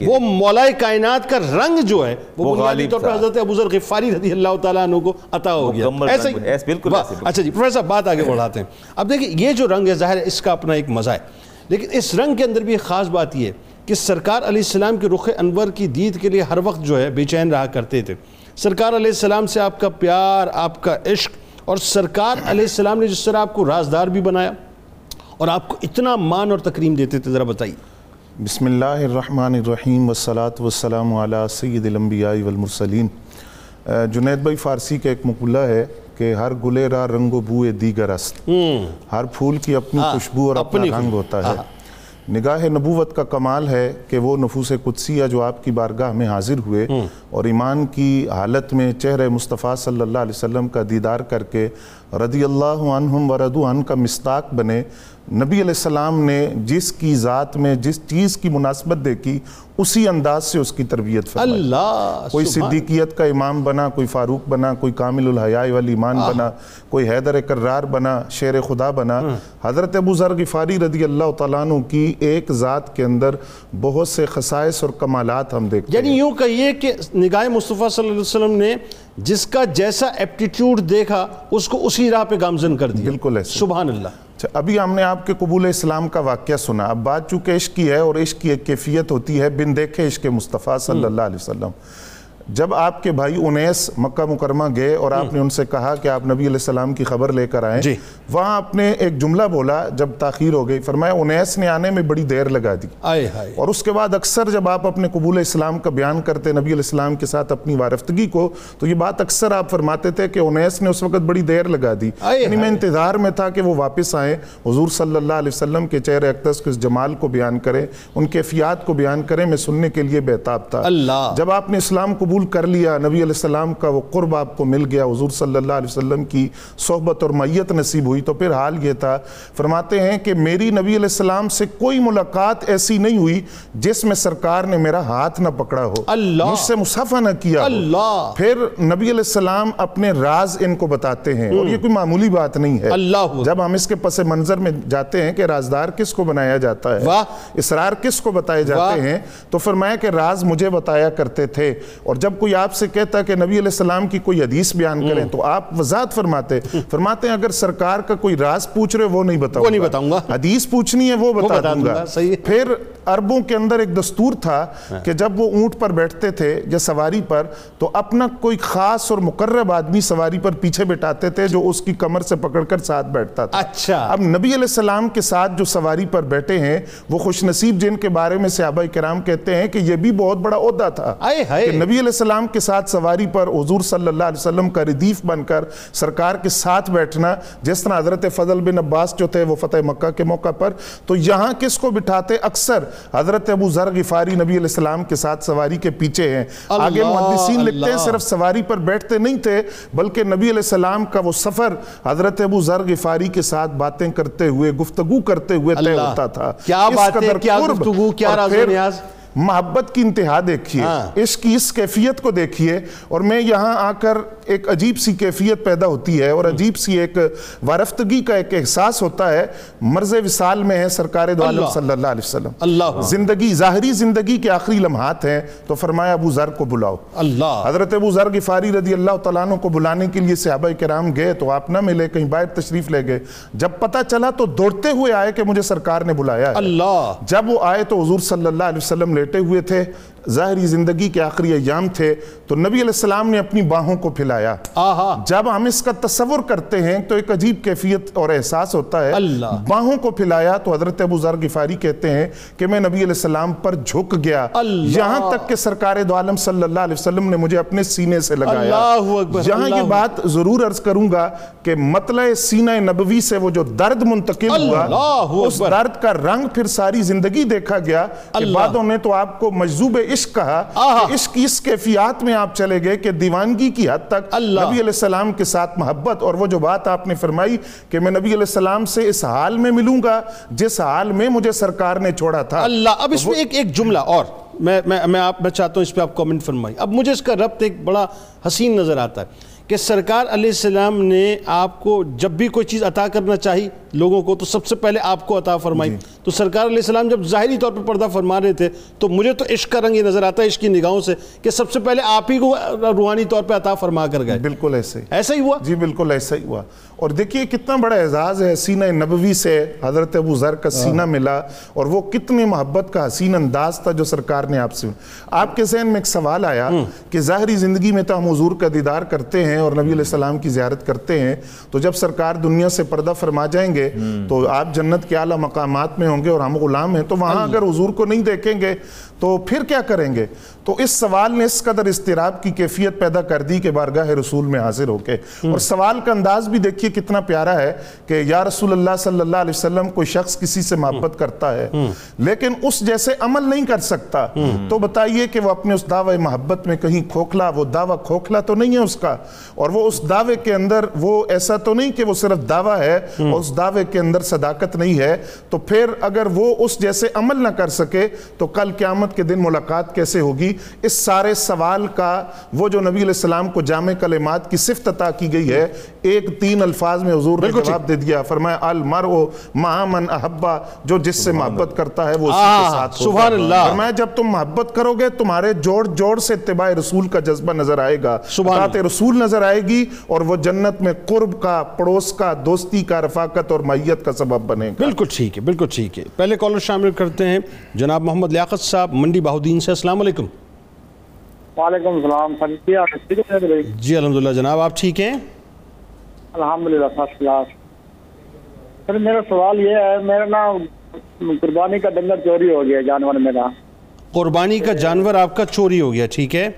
وہ مولائے کائنات کا رنگ جو ہے وہ بنیادی طور پر۔ حضرت ابو ذر غفاری رضی اللہ تعالیٰ عنہ کو عطا ہو گیا۔ رنگ ہی۔ اچھا جی پروفیسر صاحب بات آگے بڑھاتے ہیں۔ اب دیکھیں یہ جو رنگ ہے ظاہر ہے اس کا اپنا ایک مزہ ہے۔ لیکن اس رنگ کے اندر بھی ایک خاص بات یہ ہے کہ سرکار علیہ السلام کے رخ انور کی دید کے لیے ہر وقت جو ہے بے چین رہا کرتے تھے۔ سرکار علیہ السلام سے آپ کا پیار آپ کا عشق اور سرکار علیہ السلام نے جس طرح آپ کو رازدار بھی بنایا اور آپ کو اتنا مان اور تکریم دیتے تھے ذرا بتائیے۔ بسم اللہ الرحمن الرحیم والصلاة والسلام علی سید الانبیاء والمرسلین۔ جنید بھائی فارسی کا ایک مقولہ ہے کہ ہر گلے را رنگ و بوئے دیگر است۔ ہر پھول کی اپنی ہاں، خوشبو اور اپنا رنگ ہوتا ہے۔ نگاہ نبوت کا کمال ہے کہ وہ نفوس قدسیہ جو آپ کی بارگاہ میں حاضر ہوئے اور ایمان کی حالت میں چہرہ مصطفیٰ صلی اللہ علیہ وسلم کا دیدار کر کے رضی اللہ عنہم و عنہ کا مستاق بنے۔ نبی علیہ السلام نے جس کی ذات میں جس چیز کی مناسبت دیکھی اسی انداز سے اس کی تربیت فرمائی۔ اللہ کوئی صدیقیت کا امام بنا کوئی فاروق بنا کوئی کامل الحیاء والایمان بنا کوئی حیدر کرار بنا شیر خدا بنا۔ حضرت ابو ذر غفاری رضی اللہ تعالیٰ عنہ کی ایک ذات کے اندر بہت سے خصائص اور کمالات ہم دیکھتے یعنی یوں کہیے کہ نگاہ مصطفیٰ صلی اللہ علیہ وسلم نے جس کا جیسا ایپٹیٹیوڈ دیکھا اس کو اسی راہ پہ گامزن کر دیا۔ بالکل سبحان اللہ۔ اچھا ابھی ہم نے آپ کے قبول اسلام کا واقعہ سنا۔ اب بات چونکہ عشق کی ہے اور عشق کی ایک کیفیت ہوتی ہے بن دیکھے عشق مصطفیٰ صلی اللہ علیہ وسلم۔ جب آپ کے بھائی انیس مکہ مکرمہ گئے اور آپ نے ان سے کہا کہ آپ نبی علیہ السلام کی خبر لے کر آئیں جی۔ وہاں آپ نے ایک جملہ بولا جب تاخیر ہو گئی فرمایا انیس نے آنے میں بڑی دیر لگا دی۔ آئے ہائے۔ اور اس کے بعد اکثر جب آپ اپنے قبول اسلام کا بیان کرتے نبی علیہ السلام کے ساتھ اپنی وارفتگی کو تو یہ بات اکثر آپ فرماتے تھے کہ انیس نے اس وقت بڑی دیر لگا دی۔ آئے یعنی میں۔ انتظار میں تھا کہ وہ واپس آئیں۔ حضور صلی اللہ علیہ وسلم کے چہرے اقدس کے اس جمال کو بیان کریں ان کیفیات کو بیان کریں میں سننے کے لیے بےتاب تھا۔ اللہ۔ جب آپ نے اسلام قبول کر لیا نبی علیہ السلام کا وہ قرب آپ کو مل گیا حضور صلی اللہ علیہ وسلم کی صحبت اور میت نصیب ہوئی۔ تو پھر حال یہ تھا فرماتے ہیں کہ میری نبی علیہ السلام سے کوئی ملاقات ایسی نہیں ہوئی جس میں سرکار نے میرا ہاتھ نہ پکڑا ہو۔ اللہ۔ مجھ سے مصافہ نہ کیا ہو۔ اللہ۔ پھر نبی علیہ السلام اپنے راز ان کو بتاتے ہیں۔ اور یہ کوئی معمولی بات نہیں ہے۔ اللہ جب ہم اس کے پس منظر میں جاتے ہیں کہ رازدار کس کو بنایا جاتا ہے اسرار کس کو بتائے جاتے ہیں تو فرمایا کہ راز مجھے بتایا کرتے تھے۔ اور جب کوئی آپ سے کہتا کہ نبی علیہ السلام کی کوئی حدیث بیان کریں تو آپ وضاحت فرماتے فرماتے ہیں اگر سرکار کا کوئی راز پوچھ رہے وہ نہیں بتاؤں وہ نہیں بتاؤں گا۔ حدیث پوچھنی ہے وہ بتا دوں گا۔ پھر عربوں کے اندر ایک دستور تھا کہ جب وہ اونٹ پر بیٹھتے تھے یا سواری پر تو اپنا کوئی خاص اور مقرب آدمی سواری پر پیچھے بٹھاتے تھے جو اس کی کمر سے پکڑ کر ساتھ بیٹھتا تھا۔ اچھا۔ اب نبی علیہ السلام کے ساتھ جو سواری پر بیٹھے ہیں وہ خوش نصیب جن کے بارے میں صحابہ کرام کہتے ہیں کہ یہ بھی بہت بڑا عہدہ تھا کہ نبی علیہ السلام کے ساتھ سواری پر حضور صلی اللہ علیہ وسلم کا ردیف بن کر سرکار کے ساتھ بیٹھنا جس طرح حضرت فضل بن عباس جو تھے وہ فتح مکہ کے موقع پر تو یہاں کس کو بٹھاتے اکثر حضرت ابو ذر غفاری نبی علیہ السلام کے ساتھ سواری کے پیچھے ہیں آگے محدثین لکھتے ہیں۔ صرف سواری پر بیٹھتے نہیں تھے بلکہ نبی علیہ السلام کا وہ سفر حضرت ابو ذر غفاری کے ساتھ باتیں کرتے ہوئے گفتگو کرتے ہوئے طے ہوتا تھا کیا باتیں، کیا گفتگو، کیا راز و نیاز۔ محبت کی انتہا دیکھیے ہاں۔ عشق کی اس کیفیت کو دیکھیے۔ اور میں یہاں آ کر ایک عجیب سی کیفیت پیدا ہوتی ہے اور عجیب سی ایک وارفتگی کا ایک احساس ہوتا ہے۔ مرز وصال میں ہے سرکار دو عالم۔ صلی اللہ علیہ وسلم۔ اللہ۔ زندگی ظاہری زندگی کے آخری لمحات ہیں۔ تو فرمایا ابو ذر کو بلاؤ۔ اللہ۔ حضرت ابو ذر غفاری رضی اللہ تعالیٰ عنہ کو بلانے کے لیے صحابہ کرام گئے تو آپ نہ ملے کہیں باہر تشریف لے گئے۔ جب پتہ چلا تو دوڑتے ہوئے آئے کہ مجھے سرکار نے بلایا ہے۔ اللہ۔ جب وہ آئے تو حضور صلی اللہ علیہ وسلم لیٹے ہوئے تھے ظاہری زندگی کے آخری ایام تھے تو نبی علیہ السلام نے اپنی باہوں کو پھیلایا۔ آہا۔ جب ہم اس کا تصور کرتے ہیں تو ایک عجیب کیفیت اور احساس ہوتا ہے۔ اللہ۔ باہوں کو پھیلایا تو حضرت ابو ذر غفاری کہتے ہیں کہ میں نبی علیہ السلام پر جھک گیا۔ یہاں تک کہ سرکار دو عالم صلی اللہ علیہ وسلم نے مجھے اپنے سینے سے لگایا۔ اللہ اکبر، یہاں یہ بات ضرور عرض کروں گا کہ مطلع سینہ نبوی سے وہ جو درد منتقل ہوا اس۔ درد کا رنگ پھر ساری زندگی دیکھا گیا کہ۔ بعدوں نے تو آپ کو مجذوب عشق کہا۔ کہ عشق اس کیفیات میں آپ چلے گئے کہ دیوانگی کی حد تک اللہ۔ نبی علیہ السلام کے ساتھ محبت اور وہ جو بات آپ نے فرمائی کہ میں نبی علیہ السلام سے اس حال میں ملوں گا جس حال میں مجھے سرکار نے چھوڑا تھا اللہ اب اس میں ایک ایک جملہ اور میں میں میں آپ میں چاہتا ہوں اس پہ آپ کامنٹ فرمائی اب مجھے اس کا ربط ایک بڑا حسین نظر آتا ہے کہ سرکار علیہ السلام نے آپ کو جب بھی کوئی چیز عطا کرنا چاہی لوگوں کو تو سب سے پہلے آپ کو عطا فرمائی۔ تو سرکار علیہ السلام جب ظاہری طور پہ پردہ فرما رہے تھے تو مجھے تو عشق کا رنگ یہ نظر آتا ہے عشق کی نگاہوں سے کہ سب سے پہلے آپ ہی کو روحانی طور پہ عطا فرما کر گئے۔ بالکل ایسے ہی۔ ایسا ہی ہوا؟ جی بالکل ایسا ہی ہوا۔ اور دیکھیے کتنا بڑا اعزاز ہے سینہ نبوی سے حضرت ابو ذر کا سینہ ملا اور وہ کتنی محبت کا حسین انداز تھا جو سرکار نے آپ سے آپ کے ذہن میں ایک سوال آیا کہ ظاہری زندگی میں تو ہم حضور کا دیدار کرتے ہیں اور نبی علیہ السلام کی زیارت کرتے ہیں تو جب سرکار دنیا سے پردہ فرما جائیں گے تو آپ جنت کے اعلیٰ مقامات میں ہوں گے اور ہم غلام ہیں تو وہاں اگر حضور کو نہیں دیکھیں گے تو پھر کیا کریں گے؟ تو اس سوال نے اس قدر استراب کی کیفیت پیدا کر دی کہ بارگاہ رسول میں حاضر ہو کے۔ اور سوال کا انداز بھی دیکھیے کتنا پیارا ہے کہ یا رسول اللہ صلی اللہ علیہ وسلم کوئی شخص کسی سے محبت کرتا ہے لیکن اس جیسے عمل نہیں کر سکتا۔ تو بتائیے کہ وہ اپنے اس دعوے محبت میں کہیں کھوکھلا وہ دعویٰ کھوکھلا تو نہیں ہے اس کا۔ اور وہ اس دعوے کے اندر وہ ایسا تو نہیں کہ وہ صرف دعویٰ ہے اور اس دعوے کے اندر صداقت نہیں ہے۔ تو پھر اگر وہ اس جیسے عمل نہ کر سکے تو کل قیامت کے دن ملاقات کیسے ہوگی؟ اس سارے سوال کا وہ جو نبی علیہ السلام کو جامع کلمات کی صفت عطا کی گئی ہے ایک تین الفاظ میں حضور نے جواب دے دیا فرمایا المرء مع من احبا جو جس سے محبت کرتا ہے وہ اسی کے ساتھ سبحان اللہ۔ فرمایا جب تم محبت کرو گے تمہارے جوڑ جوڑ سے اتباع رسول کا جذبہ نظر آئے گا۔ اطاعت رسول نظر آئے گی اور وہ جنت میں قرب کا پڑوس کا دوستی کا رفاقت اور معیت کا سبب بنے گا۔ بالکل ٹھیک ہے بالکل ٹھیک ہے۔ پہلے کالر شامل کرتے ہیں جناب محمد لیاقت صاحب۔ منڈی بہودین سے السلام علیکم۔ وعلیکم السلام بھائی؟ جی الحمدللہ جناب آپ ٹھیک ہیں؟ الحمدللہ فرسٹ کلاس۔ سر میرا سوال یہ ہے میرا نا قربانی کا ڈنگر چوری ہو گیا جانور میرا۔ قربانی کا جانور آپ کا چوری ہو گیا ٹھیک ہے؟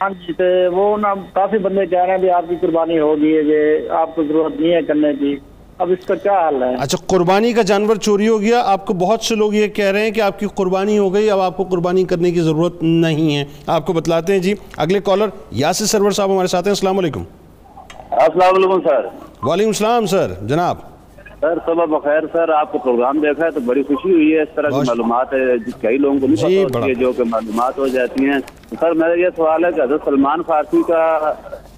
ہاں جی وہ نا کافی بندے کہہ رہے ہیں بھی آپ کی قربانی ہوگی ہے یہ آپ کو ضرورت نہیں ہے کرنے کی۔ اب اس کا کیا حال ہے؟ اچھا قربانی کا جانور چوری ہو گیا۔ آپ کو بہت سے لوگ یہ کہہ رہے ہیں کہ آپ کی قربانی ہو گئی اب آپ کو قربانی کرنے کی ضرورت نہیں ہے۔ آپ کو بتلاتے ہیں جی اگلے کالر یاسر سرور صاحب ہمارے ساتھ ہیں۔ السلام علیکم۔ السلام علیکم سر۔ وعلیکم السلام سر۔ جناب۔ سر صبح بخیر سر۔ آپ کو پروگرام دیکھا ہے تو بڑی خوشی ہوئی ہے۔ اس طرح کی معلومات ہے جس کئی لوگوں کو نہیں جی، پتہ ہوتی ہے جو کہ معلومات ہو جاتی ہیں۔ سر میرا یہ سوال ہے کہ حضرت سلمان فارسی کا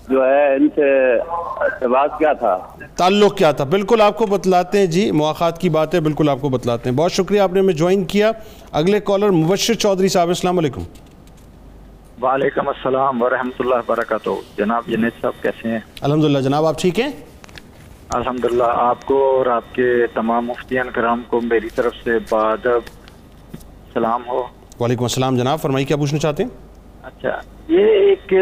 جو ہے ان سے ارتباط کیا تھا؟ تعلق کیا تھا؟ بالکل آپ کو بتلاتے ہیں جی مواقع کی بات ہے بالکل آپ کو بتلاتے ہیں۔ بہت شکریہ آپ نے ہمیں جوائن کیا۔ اگلے کالر مبشر چودھری صاحب السلام علیکم۔ وعلیکم السلام ورحمۃ اللہ وبرکاتہ۔ جناب جنید صاحب کیسے ہیں؟ الحمدللہ جناب آپ ٹھیک ہیں؟ الحمدللہ آپ کو اور آپ کے تمام مفتیان کرام کو میری طرف سے بادب سلام ہو۔ وعلیکم السلام جناب فرمائیے کیا پوچھنا چاہتے ہیں؟ اچھا یہ ایک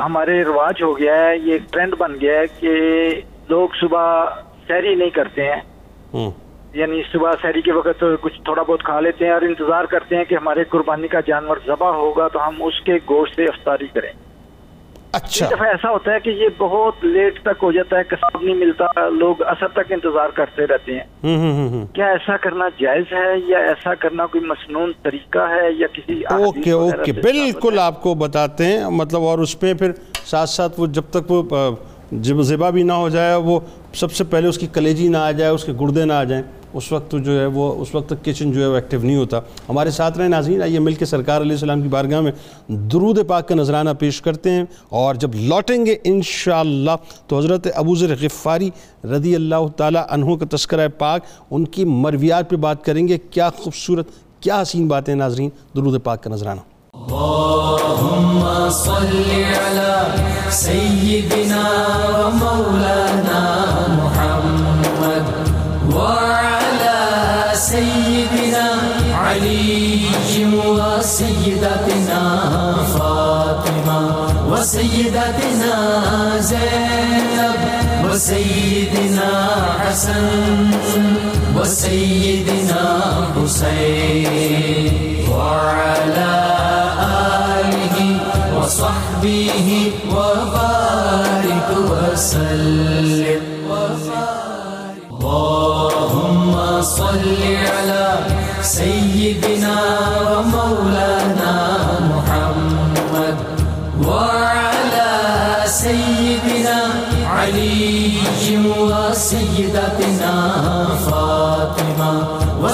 ہمارے رواج ہو گیا ہے یہ ایک ٹرینڈ بن گیا ہے کہ لوگ صبح سیری نہیں کرتے ہیں۔ یعنی صبح سحری کے وقت کچھ تھوڑا بہت کھا لیتے ہیں اور انتظار کرتے ہیں کہ ہمارے قربانی کا جانور ذبح ہوگا تو ہم اس کے گوشت سے افطاری کریں۔ اچھا۔ دفعہ ایسا ہوتا ہے کہ یہ بہت لیٹ تک ہو جاتا ہے کسب نہیں ملتا لوگ اثر تک انتظار کرتے رہتے ہیں۔ کیا ایسا کرنا جائز ہے یا ایسا کرنا کوئی مسنون طریقہ ہے یا کسی اوکے اوکے بالکل آپ کو بتاتے ہیں۔ مطلب اور اس پہ پھر ساتھ ساتھ وہ جب تک وہ جب ذبح بھی نہ ہو جائے وہ سب سے پہلے اس کی کلیجی نہ آ جائے اس کے گردے نہ آ جائیں۔ اس وقت جو ہے وہ اس وقت تک کچن جو ہے وہ ایکٹیو نہیں ہوتا۔ ہمارے ساتھ رہے ناظرین، آئیے مل کے سرکار علیہ السلام کی بارگاہ میں درود پاک کا نذرانہ پیش کرتے ہیں۔ اور جب لوٹیں گے انشاءاللہ تو حضرت ابو ذر غفاری رضی اللہ تعالی عنہ کا تذکرہ پاک، ان کی مرویات پہ بات کریں گے۔ کیا خوبصورت، کیا حسین باتیں ناظرین؟ درود پاک کا نذرانہ۔ اللهم صل على سيدنا ومولانا وسيدتنا فاطمة وسيدتنا زينب وسيدنا حسن وسيدنا حسين وعلى آله وصحبه وبارك وسلم۔ اللهم صل على سيدنا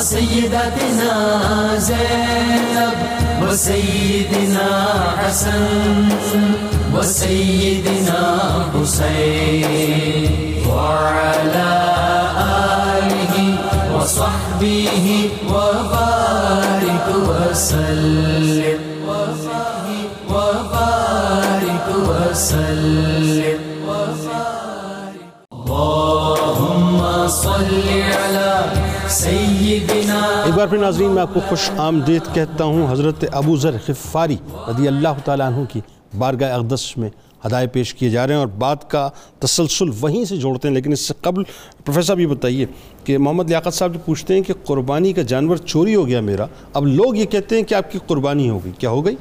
وسيدتنا زينب وسيدنا حسن وسيدنا حسين وعلى آله وصحبه وبارك وسلم وبارك وسلم اللهم صل على سيدنا بار پھر ناظرین میں آپ کو خوش آمدید کہتا ہوں حضرت ابو ذر غفاری رضی اللہ تعالیٰ عنہ کی بارگاہ اقدس میں ہدایے پیش کیے جا رہے ہیں اور بات کا تسلسل وہیں سے جوڑتے ہیں۔ لیکن اس سے قبل پروفیسر صاحب یہ بتائیے کہ محمد لیاقت صاحب جو پوچھتے ہیں کہ قربانی کا جانور چوری ہو گیا میرا اب لوگ یہ کہتے ہیں کہ آپ کی قربانی ہو گئی کیا ہو گئی؟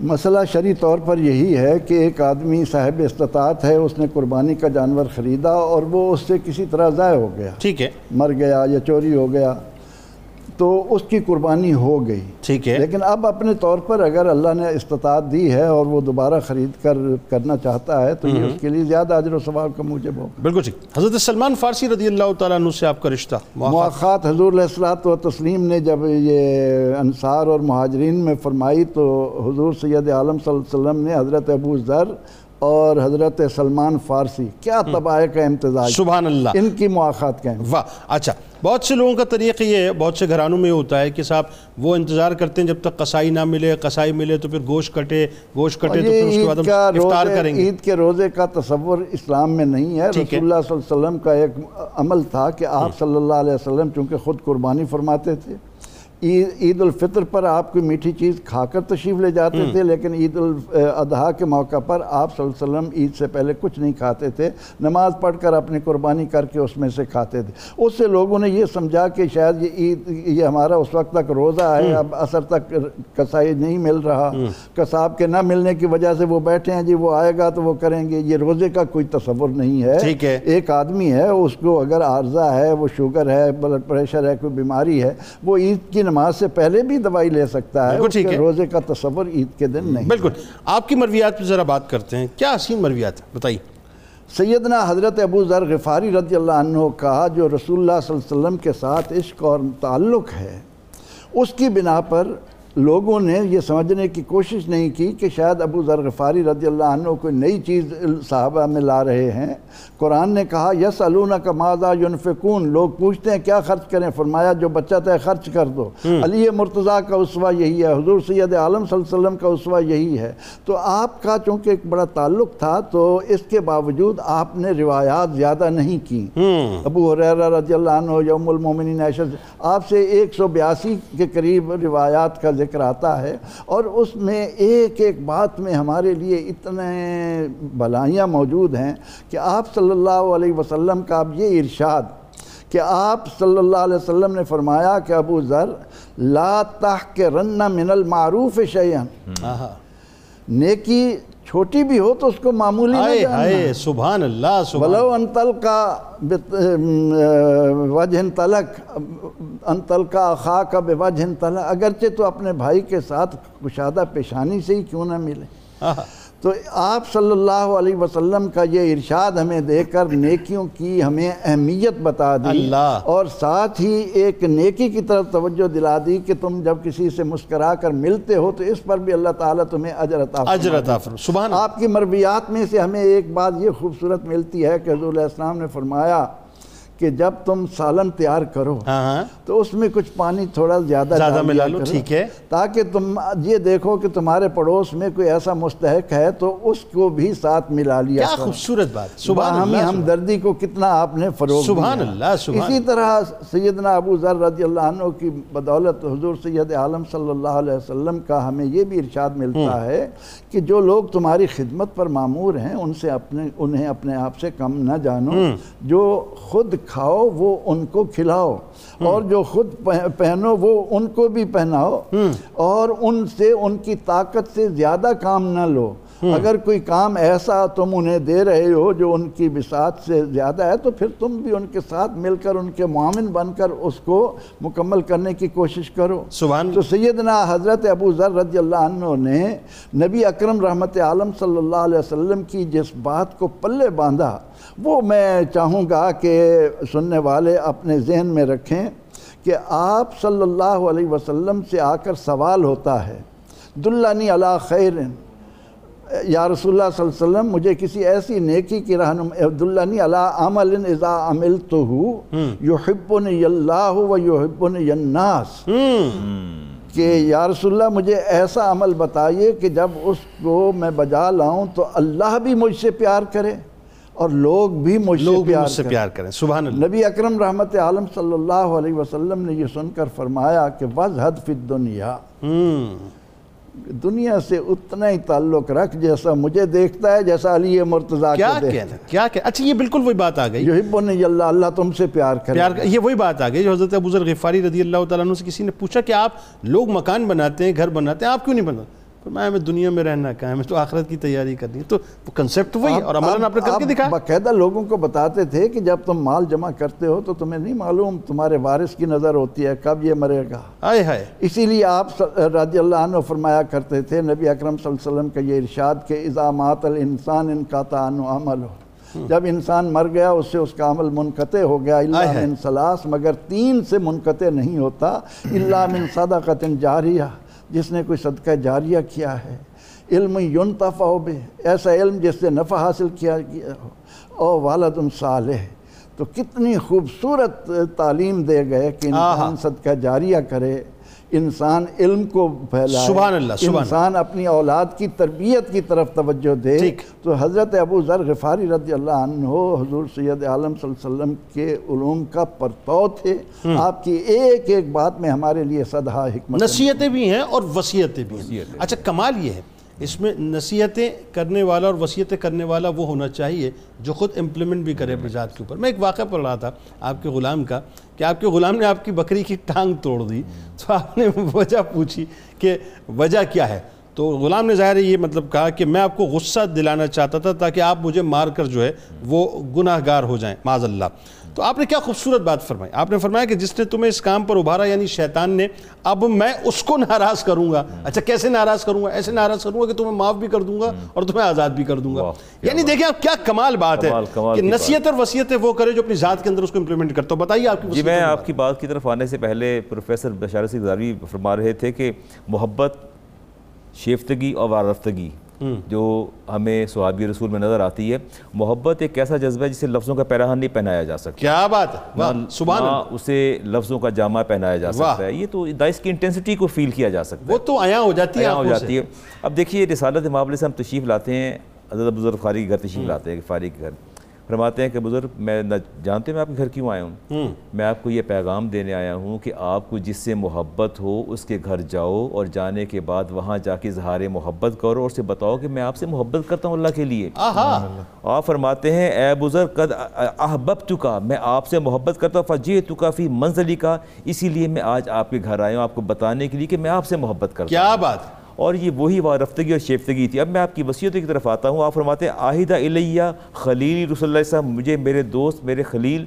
مسئلہ شرعی طور پر یہی ہے کہ ایک آدمی صاحب استطاعت ہے اس نے قربانی کا جانور خریدا اور وہ اس سے کسی طرح ضائع ہو گیا۔ ٹھیک ہے۔ مر گیا یا چوری ہو گیا۔ تو اس کی قربانی ہو گئی۔ ٹھیک ہے۔ لیکن اب اپنے طور پر اگر اللہ نے استطاعت دی ہے اور وہ دوبارہ خرید کر کرنا چاہتا ہے تو یہ اس کے لیے زیادہ اجر و ثواب کا موجب ہوگا بالکل ٹھیک۔ حضرت سلمان فارسی رضی اللہ تعالیٰ عنہ سے آپ کا رشتہ۔ مواقعات حضور علیہ السلاۃ و تسلیم نے جب یہ انصار اور مہاجرین میں فرمائی تو حضور سید عالم صلی اللہ علیہ وسلم نے حضرت ابو ذر اور حضرت سلمان فارسی کیا طبائع کا امتزاج؟ سبحان اللہ۔ ان کی مواقعات کا واہ اچھا۔ بہت سے لوگوں کا طریقہ یہ ہے بہت سے گھرانوں میں یہ ہوتا ہے کہ صاحب وہ انتظار کرتے ہیں جب تک قصائی نہ ملے قصائی ملے تو پھر گوشت کٹے گوشت کٹے تو پھر اس کے بعد ہم افطار کریں گے۔ عید کے روزے کا تصور اسلام میں نہیں ہے۔ رسول اللہ صلی اللہ علیہ وسلم کا ایک عمل تھا کہ آپ صلی اللہ علیہ وسلم چونکہ خود قربانی فرماتے تھے۔ عید عید الفطر پر آپ کوئی میٹھی چیز کھا کر تشریف لے جاتے تھے لیکن عید الاضحیٰ کے موقع پر آپ صلی اللہ علیہ وسلم عید سے پہلے کچھ نہیں کھاتے تھے نماز پڑھ کر اپنی قربانی کر کے اس میں سے کھاتے تھے۔ اس سے لوگوں نے یہ سمجھا کہ شاید یہ عید یہ ہمارا اس وقت تک روزہ ہے اب اثر تک کسائی نہیں مل رہا۔ کساب کے نہ ملنے کی وجہ سے وہ بیٹھے ہیں جی وہ آئے گا تو وہ کریں گے۔ یہ روزے کا کوئی تصور نہیں ہے۔ ایک آدمی ہے اس کو اگر عارضہ ہے وہ شوگر ہے بلڈ پریشر ہے کوئی بیماری ہے وہ عید کی نماز سے پہلے بھی دوائی لے سکتا ہے اس ٹھیک کے ہے۔ روزے کا تصور عید کے دن نہیں۔ بالکل۔ آپ کی مرویات پہ ذرا بات کرتے ہیں۔ کیا حسین مرویات ہیں بتائیے۔ سیدنا حضرت ابو ذر غفاری رضی اللہ عنہ کا جو رسول اللہ صلی اللہ علیہ وسلم کے ساتھ عشق اور تعلق ہے اس کی بنا پر لوگوں نے یہ سمجھنے کی کوشش نہیں کی کہ شاید ابو ذر غفاری رضی اللہ عنہ کوئی نئی چیز صحابہ میں لا رہے ہیں۔ قرآن نے کہا یس علون کا ماضا یونفقون لوگ پوچھتے ہیں کیا خرچ کریں؟ فرمایا جو بچت ہے خرچ کر دو۔ علی مرتضیٰ کا اسوہ یہی ہے حضور سید عالم صلی اللہ علیہ وسلم کا اسوہ یہی ہے۔ تو آپ کا چونکہ ایک بڑا تعلق تھا تو اس کے باوجود آپ نے روایات زیادہ نہیں کی۔ ابو حریرہ رضی اللہ عنہ یوم المومنین عائشہ آپ سے ایک سو بیاسی کے قریب روایات کا ذکر آتا ہے اور اس میں ایک ایک بات میں ہمارے لیے اتنے بلائیاں موجود ہیں کہ آپ صلی اللہ علیہ وسلم کا اب یہ ارشاد کہ آپ صلی اللہ علیہ وسلم نے فرمایا کہ ابو ذر لا تحقرن من المعروف شیئا۔ نیکی چھوٹی بھی ہو تو اس کو معمولی جاننا۔ ہائے سبحان اللہ سبحان۔ ولو انتل کا وجہ تلک انتل کا خا کا بے وجہ تلک اگرچہ تو اپنے بھائی کے ساتھ کشادہ پیشانی سے ہی کیوں نہ ملے۔ تو آپ صلی اللہ علیہ وسلم کا یہ ارشاد ہمیں دے کر نیکیوں کی ہمیں اہمیت بتا دی اللہ۔ اور ساتھ ہی ایک نیکی کی طرف توجہ دلا دی کہ تم جب کسی سے مسکرا کر ملتے ہو تو اس پر بھی اللہ تعالیٰ تمہیں اجر عطا اجر عطا سبحان آپ کی مرویات میں سے ہمیں ایک بات یہ خوبصورت ملتی ہے کہ حضور علیہ السلام نے فرمایا کہ جب تم سالن تیار کرو ہاں ہاں۔ تو اس میں کچھ پانی تھوڑا زیادہ زیادہ ملا لو، ٹھیک ہے۔ تاکہ تم یہ دیکھو کہ تمہارے پڑوس میں کوئی ایسا مستحق ہے تو اس کو بھی ساتھ ملا لیا کیا۔ خوبصورت بات۔ سبحان باہمی اللہ ہمدردی کو کتنا آپ نے فروغ سبحان۔ اللہ، سبحان۔ اسی طرح سیدنا ابو ذر رضی اللہ عنہ کی بدولت حضور سید عالم صلی اللہ علیہ وسلم کا ہمیں یہ بھی ارشاد ملتا ہے کہ جو لوگ تمہاری خدمت پر معمور ہیں ان سے اپنے انہیں اپنے آپ سے کم نہ جانو۔ جو خود کھاؤ وہ ان کو کھلاؤ۔ اور جو خود پہ- پہنو وہ ان کو بھی پہناؤ۔ اور ان سے ان کی طاقت سے زیادہ کام نہ لو۔ اگر کوئی کام ایسا تم انہیں دے رہے ہو جو ان کی بساط سے زیادہ ہے تو پھر تم بھی ان کے ساتھ مل کر ان کے معاون بن کر اس کو مکمل کرنے کی کوشش کرو۔ سبحان تو سیدنا حضرت ابو ذر رضی اللہ عنہ نے نبی اکرم رحمت عالم صلی اللہ علیہ وسلم کی جس بات کو پلے باندھا وہ میں چاہوں گا کہ سننے والے اپنے ذہن میں رکھیں کہ آپ صلی اللہ علیہ وسلم سے آ کر سوال ہوتا ہے دلانی علی خیر یا رسول اللہ صلی اللہ علیہ وسلم مجھے کسی ایسی نیکی کی رہنم دلانی علی عمل اذا عملتہ یحبنی اللہ و یحبنی الناس۔ کہ یا رسول اللہ مجھے ایسا عمل بتائیے کہ جب اس کو میں بجا لاؤں تو اللہ بھی مجھ سے پیار کرے اور لوگ بھی مجھ سے لوگ پیار مجھ سے کریں پیار کریں۔ سبحان اللہ۔ نبی اکرم رحمت عالم صلی اللہ علیہ وسلم نے یہ سن کر فرمایا کہ وَزْحَدْ فِي الدُّنْيَا دنیا سے اتنا ہی تعلق رکھ جیسا مجھے دیکھتا ہے جیسا علی مرتضیٰ کیا کہنا کیا کہ اچھا یہ بالکل وہی بات آ گئی۔ یحبنی اللہ اللہ تم سے پیار کرے۔ پیار یہ وہی بات آ گئی جو حضرت ابو ذر غفاری رضی اللہ تعالیٰ عنہ سے کسی نے پوچھا کہ آپ لوگ مکان بناتے ہیں گھر بناتے ہیں آپ کیوں نہیں بناتے؟ فرمایا ہمیں دنیا میں رہنا کہاں ہے ہمیں تو آخرت کی تیاری کرنی ہے۔ تو وہ کنسیپٹ وہی ہے اور عملاً آپ نے کر کے آپ دکھا۔ باقاعدہ لوگوں کو بتاتے تھے کہ جب تم مال جمع کرتے ہو تو تمہیں نہیں معلوم تمہارے وارث کی نظر ہوتی ہے کب یہ مرے گا۔ آئے ہائے۔ اسی لیے آپ رضی اللہ عنہ فرمایا کرتے تھے نبی اکرم صلی اللہ علیہ وسلم کا یہ ارشاد کہ اذا مات الانسان ان کا تعن عمل ہو جب انسان مر گیا اس سے اس کا عمل منقطع ہو گیا۔ اللہ۔ من سلاس مگر تین سے منقطع نہیں ہوتا۔ اللہ من صدقت جاریہ۔ جس نے کوئی صدقہ جاریہ کیا ہے علم ينتفع بے ایسا علم جس سے نفع حاصل کیا گیا ہو۔ او والد صالح تو کتنی خوبصورت تعلیم دے گئے کہ انسان صدقہ جاریہ کرے۔ انسان علم کو پھیلائے سبحان اللہ، سبحان انسان اپنی اولاد کی تربیت کی طرف توجہ دے۔ تو حضرت ابو ذر غفاری رضی اللہ عنہ حضور سید عالم صلی اللہ علیہ وسلم کے علوم کا پرتو تھے۔ آپ کی ایک ایک بات میں ہمارے لیے صدہ حکمت نصیحتیں بھی ہیں اور وصیتیں بھی ہیں۔ اچھا کمال یہ ہے۔ اس میں نصیحتیں کرنے والا اور وصیتیں کرنے والا وہ ہونا چاہیے جو خود امپلیمنٹ بھی کرے اپنی ذات کے اوپر۔ میں ایک واقعہ پڑھ رہا تھا آپ کے غلام کا کہ آپ کے غلام نے آپ کی بکری کی ٹانگ توڑ دی۔ تو آپ نے وجہ پوچھی کہ وجہ کیا ہے؟ تو غلام نے ظاہر ہے یہ مطلب کہا کہ میں آپ کو غصہ دلانا چاہتا تھا تاکہ آپ مجھے مار کر جو ہے وہ گناہ گار ہو جائیں۔ معاذ اللہ۔ تو آپ نے کیا خوبصورت بات فرمائی۔ آپ نے فرمایا کہ جس نے تمہیں اس کام پر ابھارا یعنی شیطان نے اب میں اس کو ناراض کروں گا۔ اچھا کیسے ناراض کروں گا؟ ایسے ناراض کروں گا کہ تمہیں معاف بھی کر دوں گا اور تمہیں آزاد بھی کر دوں گا۔ یعنی دیکھیں آپ کیا کمال بات ہے کہ۔ نصیحت اور وصیتیں وہ کرے جو اپنی ذات کے اندر اس کو امپلیمنٹ کرتا ہو۔ بتائیے آپ کی جی وصیت میں آپ کی بات کی طرف آنے سے پہلے پروفیسر بشار سی گزاروی فرما رہے تھے کہ محبت شیفتگی اور وارفتگی۔ جو ہمیں صحابی رسول میں نظر آتی ہے محبت ایک ایسا جذبہ ہے جسے لفظوں کا پیراہن نہیں پہنایا جا سکتا۔ کیا بات ہے؟ سبحان اللہ۔ اسے لفظوں کا جامع پہنایا جا۔ سکتا ہے۔ یہ تو دا اس کی انٹینسٹی کو فیل کیا جا سکتا ہے۔ وہ تو آیا ہو جاتی ہے ہو جاتی ہے۔ اب دیکھیے رسالت معاملے سے ہم تشریف لاتے ہیں۔ حضرت ابو ذر غفاری کے گھر تشریف لاتے ہیں کے گھر۔ فرماتے ہیں کہ بزرگ میں نہ جانتے میں آپ کے گھر کیوں آیا ہوں؟ میں آپ کو یہ پیغام دینے آیا ہوں کہ آپ کو جس سے محبت ہو اس کے گھر جاؤ اور جانے کے بعد وہاں جا کے اظہار محبت کرو اور اسے بتاؤ کہ میں آپ سے محبت کرتا ہوں اللہ کے لیے۔ آپ فرماتے ہیں اے بزرگ قد احبب چکا میں آپ سے محبت کرتا ہوں فجی تو کافی منزلی کا اسی لیے میں آج آپ کے گھر آیا ہوں آپ کو بتانے کے لیے کہ میں آپ سے محبت کرتا ہوں۔ کیا بات۔ اور یہ وہی وارفتگی اور شیفتگی تھی۔ اب میں آپ کی وصیتوں کی طرف آتا ہوں۔ آپ فرماتے ہیں، آہدہ الیہ خلیل رسول اللہ صاحب مجھے میرے دوست، میرے خلیل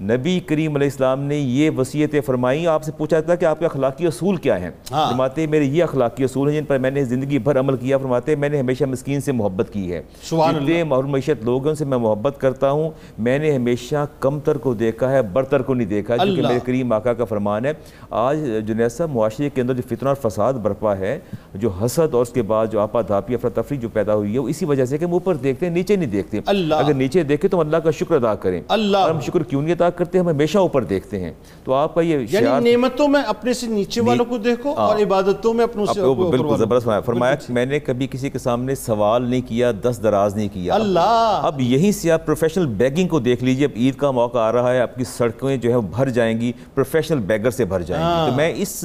نبی کریم علیہ السلام نے یہ وصیتیں فرمائی آپ سے پوچھا تھا کہ آپ کے اخلاقی اصول کیا ہیں؟ ہاں۔ فرماتے ہیں میرے یہ اخلاقی اصول ہیں جن پر میں نے زندگی بھر عمل کیا۔ فرماتے ہیں میں نے ہمیشہ مسکین سے محبت کی ہے۔ جتنے معیشت لوگوں سے میں محبت کرتا ہوں۔ میں نے ہمیشہ کمتر کو دیکھا ہے برتر کو نہیں دیکھا جو کہ۔ میرے کریم آقا کا فرمان ہے۔ آج جنید صاحب معاشرے کے اندر جو فتنہ اور فساد برپا ہے جو حسد اور اس کے بعد جو آپا دھاپی افراتفری جو پیدا ہوئی ہے وہ اسی وجہ سے کہ ہم اوپر دیکھتے ہیں نیچے نہیں دیکھتے۔ اگر نیچے دیکھیں تو ہم اللہ کا شکر ادا کریں۔ اللہ۔ اور ہم شکر کیوں نہیں ادا کرتے ہم ہمیشہ اوپر دیکھتے ہیں۔ تو آپ کا یہ یعنی نعمتوں میں اپنے سے نیچے والوں کو دیکھو اور عبادتوں میں اپنوں سے بالکل زبردست فرمایا۔ میں نے کبھی کسی کے سامنے سوال نہیں کیا دس دراز نہیں کیا۔ اللہ۔ اب یہیں سے آپ پروفیشنل بیگنگ کو دیکھ لیجیے۔ اب عید کا موقع آ رہا ہے آپ کی سڑکیں جو ہے بھر جائیں گی پروفیشنل بیگر سے بھر جائیں گی۔ تو میں اس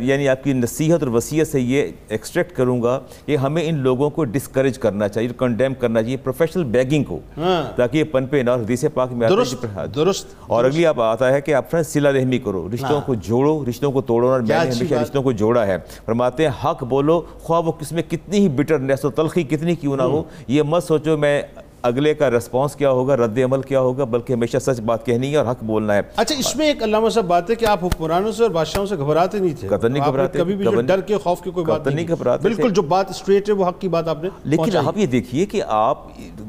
یعنی آپ کی نصیحت اور وصیت سے یہ ایکسٹریکٹ کروں گا کہ ہمیں ان لوگوں کو ڈسکریج کرنا چاہیے کنڈیم کرنا چاہیے پروفیشنل بیگنگ کو۔ ہاں۔ تاکہ یہ پن پہ نہ حدیث پاک میں درست کہ- درست اور اگلی آپ آتا ہے کہ آپ فرض سلا رحمی کرو رشتوں کو جوڑو رشتوں کو توڑو اور میں نے ہمیشہ۔ رشتوں کو جوڑا ہے۔ فرماتے ہیں حق بولو خواہ وہ کس میں کتنی ہی بٹرنیس و تلخی کتنی کیوں نہ ہو یہ مت سوچو میں اگلے کا رسپانس کیا ہوگا؟ رد عمل کیا ہوگا؟ بلکہ ہمیشہ سچ بات کہنی ہے اور حق بولنا ہے۔ اچھا اس میں ایک علامہ صاحب بات ہے کہ آپ حکمرانوں سے اور بادشاہوں سے گھبراتے نہیں تھے۔ قطعاً نہیں گھبراتے، کبھی بھی جو ڈر کے خوف کی کوئی بات نہیں۔ گھبراتے بالکل۔ جو بات اسٹریٹ ہے وہ حق کی بات آپ نے لیکن۔ آپ یہ دیکھیے کہ آپ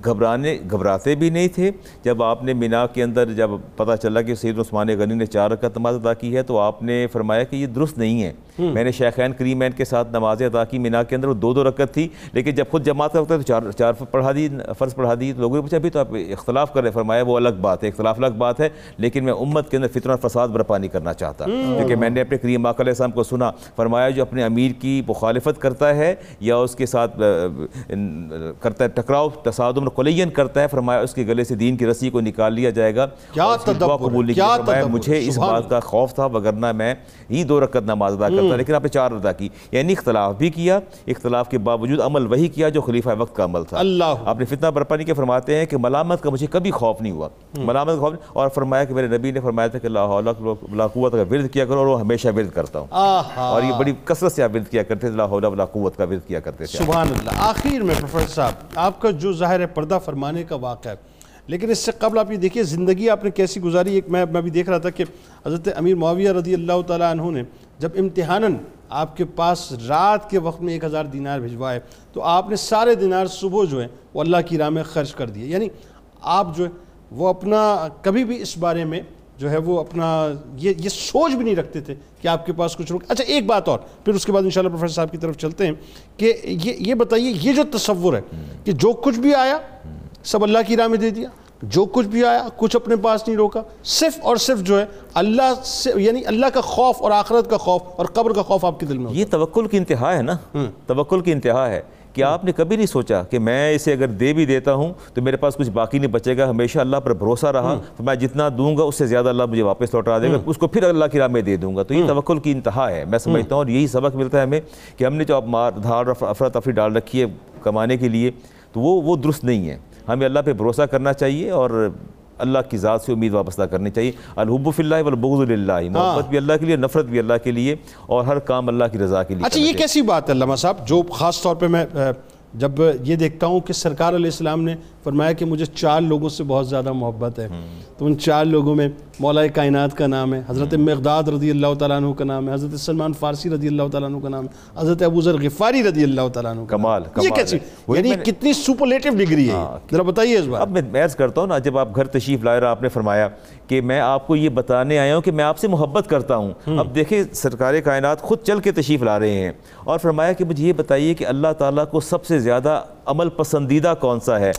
گھبرانے گھبراتے بھی نہیں تھے۔ جب آپ نے مینا کے اندر جب پتہ چلا کہ سید عثمان غنی نے چار رکعت نماز ادا کی ہے تو آپ نے فرمایا کہ یہ درست نہیں ہے۔ میں نے شیخین کریمین کے ساتھ نمازیں ادا کی مینا کے اندر وہ دو دو رکعت تھی لیکن جب خود جماعت کا وقت ہے تو چار چار پڑھا دی فرض پڑھا دی۔ لوگوں نے پوچھا ابھی تو آپ اختلاف کر رہے۔ فرمایا وہ الگ بات ہے اختلاف الگ بات ہے لیکن میں امت کے اندر فتنہ اور فساد برپا نہیں کرنا چاہتا۔ کیونکہ میں نے اپنے کریم علیہ السلام کو سنا فرمایا جو اپنے امیر کی مخالفت کرتا ہے یا اس کے ساتھ کرتا ہے ٹکراؤ تصادم قلین کرتا ہے فرمایا اس کے گلے سے دین کی رسی کو نکال لیا جائے گا۔ کیا اور قبول کیا فرمایا مجھے اس بات کا خوف تھا وگرنہ میں ہی دو رکعت نماز ادا کرتا لیکن آپ نے چار ادا کی۔ یعنی اختلاف بھی کیا اختلاف کے باوجود عمل وہی کیا جو خلیفہ وقت کا عمل تھا۔ اللہ۔ آپ نے فتنہ برپا نہیں کے فرماتے ہیں کہ ملامت کا مجھے کبھی خوف نہیں ہوا۔ ملامت کا خوف نہیں اور فرمایا کہ میرے نبی نے فرمایا تھا کہ اللہ قوت کا ورد کیا کرو اور وہ ہمیشہ ورد کرتا ہوں۔ اور یہ بڑی کثرت سے آپ ورد کیا کرتے تھے اللہ حول ولا قوت کا ورد کیا کرتے تھے۔ سبحان اللہ۔ آخر میں پروفیسر صاحب آپ کا جو ظاہر ہے پردہ فرمانے کا واقعہ ہے لیکن اس سے قبل آپ یہ دیکھیے زندگی آپ نے کیسی گزاری۔ ایک میں میں بھی دیکھ رہا تھا کہ حضرت امیر معاویہ رضی اللہ تعالیٰ عنہ نے جب امتحاناً آپ کے پاس رات کے وقت میں ایک ہزار دینار بھجوائے تو آپ نے سارے دینار صبح جو ہیں وہ اللہ کی راہ میں خرچ کر دیے۔ یعنی آپ جو ہے وہ اپنا کبھی بھی اس بارے میں جو ہے وہ اپنا یہ یہ سوچ بھی نہیں رکھتے تھے کہ آپ کے پاس کچھ رک اچھا ایک بات اور، پھر اس کے بعد انشاءاللہ پروفیسر صاحب کی طرف چلتے ہیں کہ یہ یہ بتائیے، یہ جو تصور ہے کہ جو کچھ بھی آیا، سب اللہ کی راہ میں دے دیا۔ جو کچھ بھی آیا کچھ اپنے پاس نہیں روکا صرف اور صرف جو ہے اللہ سے یعنی اللہ کا خوف اور آخرت کا خوف اور قبر کا خوف آپ کے دل میں یہ توکل کی انتہا ہے نا؟ توکل کی انتہا ہے کہ آپ نے کبھی نہیں سوچا کہ میں اسے اگر دے بھی دیتا ہوں تو میرے پاس کچھ باقی نہیں بچے گا ہمیشہ اللہ پر بھروسہ رہا تو میں جتنا دوں گا اس سے زیادہ اللہ مجھے واپس لوٹا دے گا اس کو پھر اللہ کی راہ میں دے دوں گا۔ تو یہ توکل کی انتہا ہے۔ میں سمجھتا ہوں اور یہی سبق ملتا ہے ہمیں کہ ہم نے جو اب مار دھاڑ افراتفری ڈال رکھی ہے کمانے کے لیے تو وہ وہ درست نہیں ہے۔ ہمیں اللہ پہ بھروسہ کرنا چاہیے اور اللہ کی ذات سے امید وابستہ کرنی چاہیے۔ الحب فی اللہ والبغض للہ۔ محبت بھی اللہ کے لیے نفرت بھی اللہ کے لیے اور ہر کام اللہ کی رضا کے لیے اچھا یہ کیسی بات ہے علامہ صاحب؟ جو خاص طور پہ میں جب یہ دیکھتا ہوں کہ سرکار علیہ السلام نے فرمایا کہ مجھے چار لوگوں سے بہت زیادہ محبت ہے۔ تو ان چار لوگوں میں مولا کائنات کا نام ہے حضرت مقداد رضی اللہ تعالیٰ عنہ کا نام ہے حضرت سلمان فارسی رضی اللہ تعالیٰ عنہ کا نام ہے حضرت ابو ذر غفاری رضی اللہ تعالیٰ عنہ کمال، یہ کیسی۔ وہی یعنی کتنی سپرلیٹو ڈگری ہے۔ یہ؟ ذرا بتائیے اس بار اب میں عرض کرتا ہوں نا جب آپ گھر تشریف لائے رہا آپ نے فرمایا کہ میں آپ کو یہ بتانے آیا ہوں کہ میں آپ سے محبت کرتا ہوں۔ اب دیکھیں سرکار کائنات خود چل کے تشریف لا رہے ہیں اور فرمایا کہ مجھے یہ بتائیے کہ اللہ تعالیٰ کو سب سے زیادہ عمل پسندیدہ کون سا ہے۔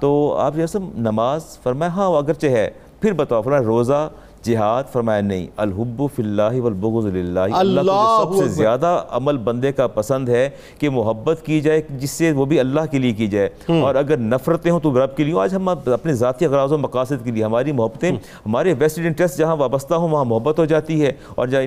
تو آپ جیسے نماز فرمایا ہاں اگرچہ ہے پھر بتاؤ فرمایا روزہ جہاد فرمایا نہیں الحب فی اللہ والبغض للہ۔ اللہ کو سب سے۔ زیادہ عمل بندے کا پسند ہے کہ محبت کی جائے جس سے وہ بھی اللہ کے لیے کی جائے۔ اور اگر نفرتیں ہوں تو رب کے لیے۔ آج ہم اپنے ذاتی اغراض و مقاصد کے لیے ہماری محبتیں ہمارے ویسٹڈ انٹرسٹ جہاں وابستہ ہوں وہاں محبت ہو جاتی ہے۔ اور جہاں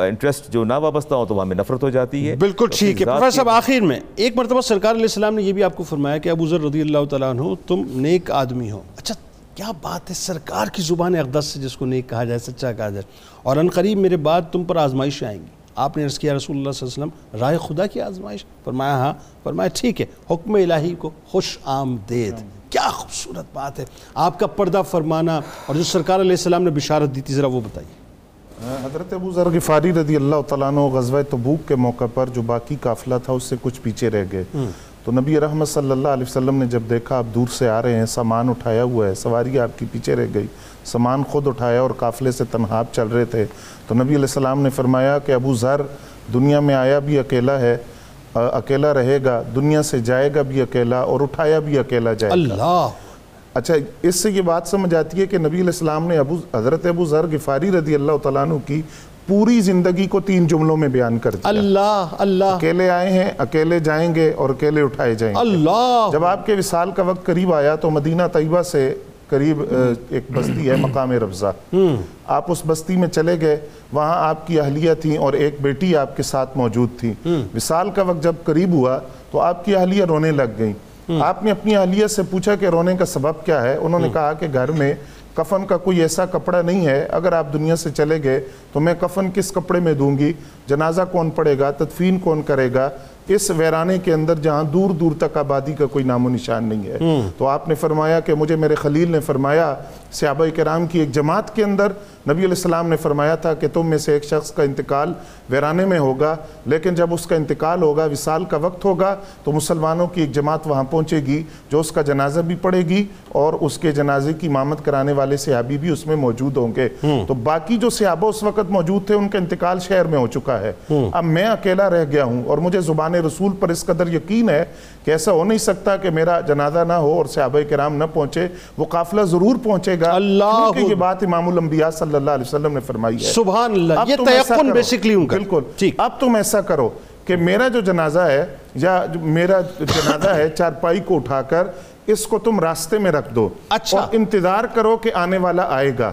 انٹرسٹ جو نہ وابستہ ہوں تو وہاں میں نفرت ہو جاتی ہے۔ بالکل ٹھیک ہے۔ پروفیسر صاحب آخر میں ایک مرتبہ سرکار علیہ السلام نے یہ بھی آپ کو فرمایا کہ ابو ذر رضی اللہ تعالیٰ عنہ تم نیک آدمی ہو۔ اچھا کیا بات ہے؟ سرکار کی زبان اقدس سے جس کو نیک کہا جائے سچا کہا جائے۔ اور ان قریب میرے بعد تم پر آزمائشیں آئیں گی۔ آپ نے عرض کیا رسول اللہ صلی اللہ علیہ وسلم رائے خدا کی آزمائش؟ فرمایا ہاں۔ فرمایا ٹھیک ہے۔ حکم الہی کو خوش آمدید۔ کیا خوبصورت بات ہے۔ آپ کا پردہ فرمانا اور جو سرکار علیہ السلام نے بشارت دی تھی ذرا وہ بتائیے۔ حضرت ابو ذر غفاری رضی اللہ تعالیٰ عنہ غزوہ تبوک کے موقع پر جو باقی قافلہ تھا اس سے کچھ پیچھے رہ گئے۔ تو نبی رحمت صلی اللہ علیہ وسلم نے جب دیکھا آپ دور سے آ رہے ہیں سامان اٹھایا ہوا ہے سواری آپ کی پیچھے رہ گئی سامان خود اٹھایا اور قافلے سے تنہا آپ چل رہے تھے۔ تو نبی علیہ السلام نے فرمایا کہ ابو ذر دنیا میں آیا بھی اکیلا ہے اکیلا رہے گا دنیا سے جائے گا بھی اکیلا اور اٹھایا بھی اکیلا جائے گا۔ اللہ۔ اچھا اس سے یہ بات سمجھ آتی ہے کہ نبی علیہ السلام نے ابو حضرت ابو ذر غفاری رضی اللہ تعالیٰ عنہ کی پوری زندگی کو تین جملوں میں بیان کر دیا۔ اللہ اللہ۔ اکیلے آئے ہیں اکیلے جائیں گے اور اکیلے اٹھائے جائیں گے۔ اللہ۔ جب آپ کے وصال کا وقت قریب آیا تو مدینہ طیبہ سے قریب ایک بستی ہے مقام ربضہ آپ اس بستی میں چلے گئے وہاں آپ کی اہلیہ تھیں اور ایک بیٹی آپ کے ساتھ موجود تھی وصال کا وقت جب قریب ہوا تو آپ کی اہلیہ رونے لگ گئیں۔ آپ نے اپنی اہلیہ سے پوچھا کہ رونے کا سبب کیا ہے؟ انہوں نے کہا کہ گھر میں کفن کا کوئی ایسا کپڑا نہیں ہے، اگر آپ دنیا سے چلے گئے تو میں کفن کس کپڑے میں دوں گی؟ جنازہ کون پڑے گا؟ تدفین کون کرے گا؟ اس ویرانے کے اندر جہاں دور دور تک آبادی کا کوئی نام و نشان نہیں ہے۔ تو آپ نے فرمایا کہ مجھے میرے خلیل نے فرمایا صحابہ کرام کی ایک جماعت کے اندر نبی علیہ السلام نے فرمایا تھا کہ تم میں سے ایک شخص کا انتقال ویرانے میں ہوگا لیکن جب اس کا انتقال ہوگا وصال کا وقت ہوگا تو مسلمانوں کی ایک جماعت وہاں پہنچے گی جو اس کا جنازہ بھی پڑے گی اور اس کے جنازے کی امامت کرانے والے صحابی بھی اس میں موجود ہوں گے۔ تو باقی جو صحابہ اس وقت موجود تھے ان کا انتقال شہر میں ہو چکا ہے۔ اب میں اکیلا رہ گیا ہوں اور مجھے زبان رسول پر اس قدر یقین ہے کہ ایسا ہو نہیں سکتا کہ میرا جنازہ نہ ہو اور صحابہ کرام نہ پہنچے وہ قافلہ ضرور پہنچے گا۔ اللہ کیونکہ یہ بات امام الانبیاء صلی اللہ علیہ وسلم نے فرمائی ہے۔ سبحان اللہ یہ تیقن۔ بیسکلی ان کا بالکل۔ اب تم ایسا کرو کہ میرا جو جنازہ ہے یا جو میرا جنازہ ہے چارپائی کو اٹھا کر اس کو تم راستے میں رکھ دو۔ اچھا۔ اور انتظار کرو کہ آنے والا آئے گا۔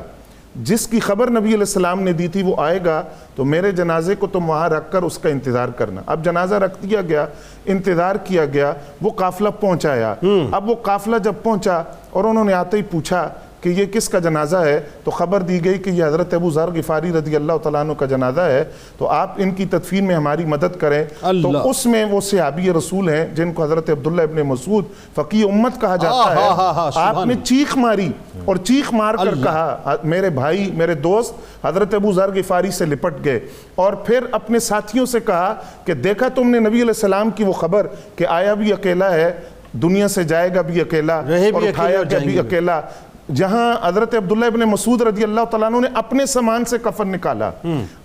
جس کی خبر نبی علیہ السلام نے دی تھی وہ آئے گا تو میرے جنازے کو تم وہاں رکھ کر اس کا انتظار کرنا۔ اب جنازہ رکھ دیا گیا انتظار کیا گیا وہ قافلہ پہنچایا۔ اب وہ قافلہ جب پہنچا اور انہوں نے آتے ہی پوچھا کہ یہ کس کا جنازہ ہے؟ تو خبر دی گئی کہ یہ حضرت ابو ذر غفاری رضی اللہ تعالیٰ عنہ کا جنازہ ہے۔ تو آپ ان کی تدفین میں ہماری مدد کریں۔ تو اس میں وہ صحابی رسول ہیں جن کو حضرت عبداللہ ابن مسعود فقی امت کہا جاتا ہاں، ہاں، ہاں، ہے سبحان آپ نے چیخ ماری اور چیخ مار کر۔ کہا میرے بھائی میرے دوست حضرت ابو ذر غفاری سے لپٹ گئے۔ اور پھر اپنے ساتھیوں سے کہا کہ دیکھا تم نے نبی علیہ السلام کی وہ خبر کہ آیا بھی اکیلا ہے دنیا سے جائے گا بھی اکیلا اور اٹھایا گیا جائیں بھی۔ اکیلا۔ جہاں حضرت عبداللہ ابن مسعود رضی اللہ تعالیٰ عنہ نے اپنے سامان سے کفن نکالا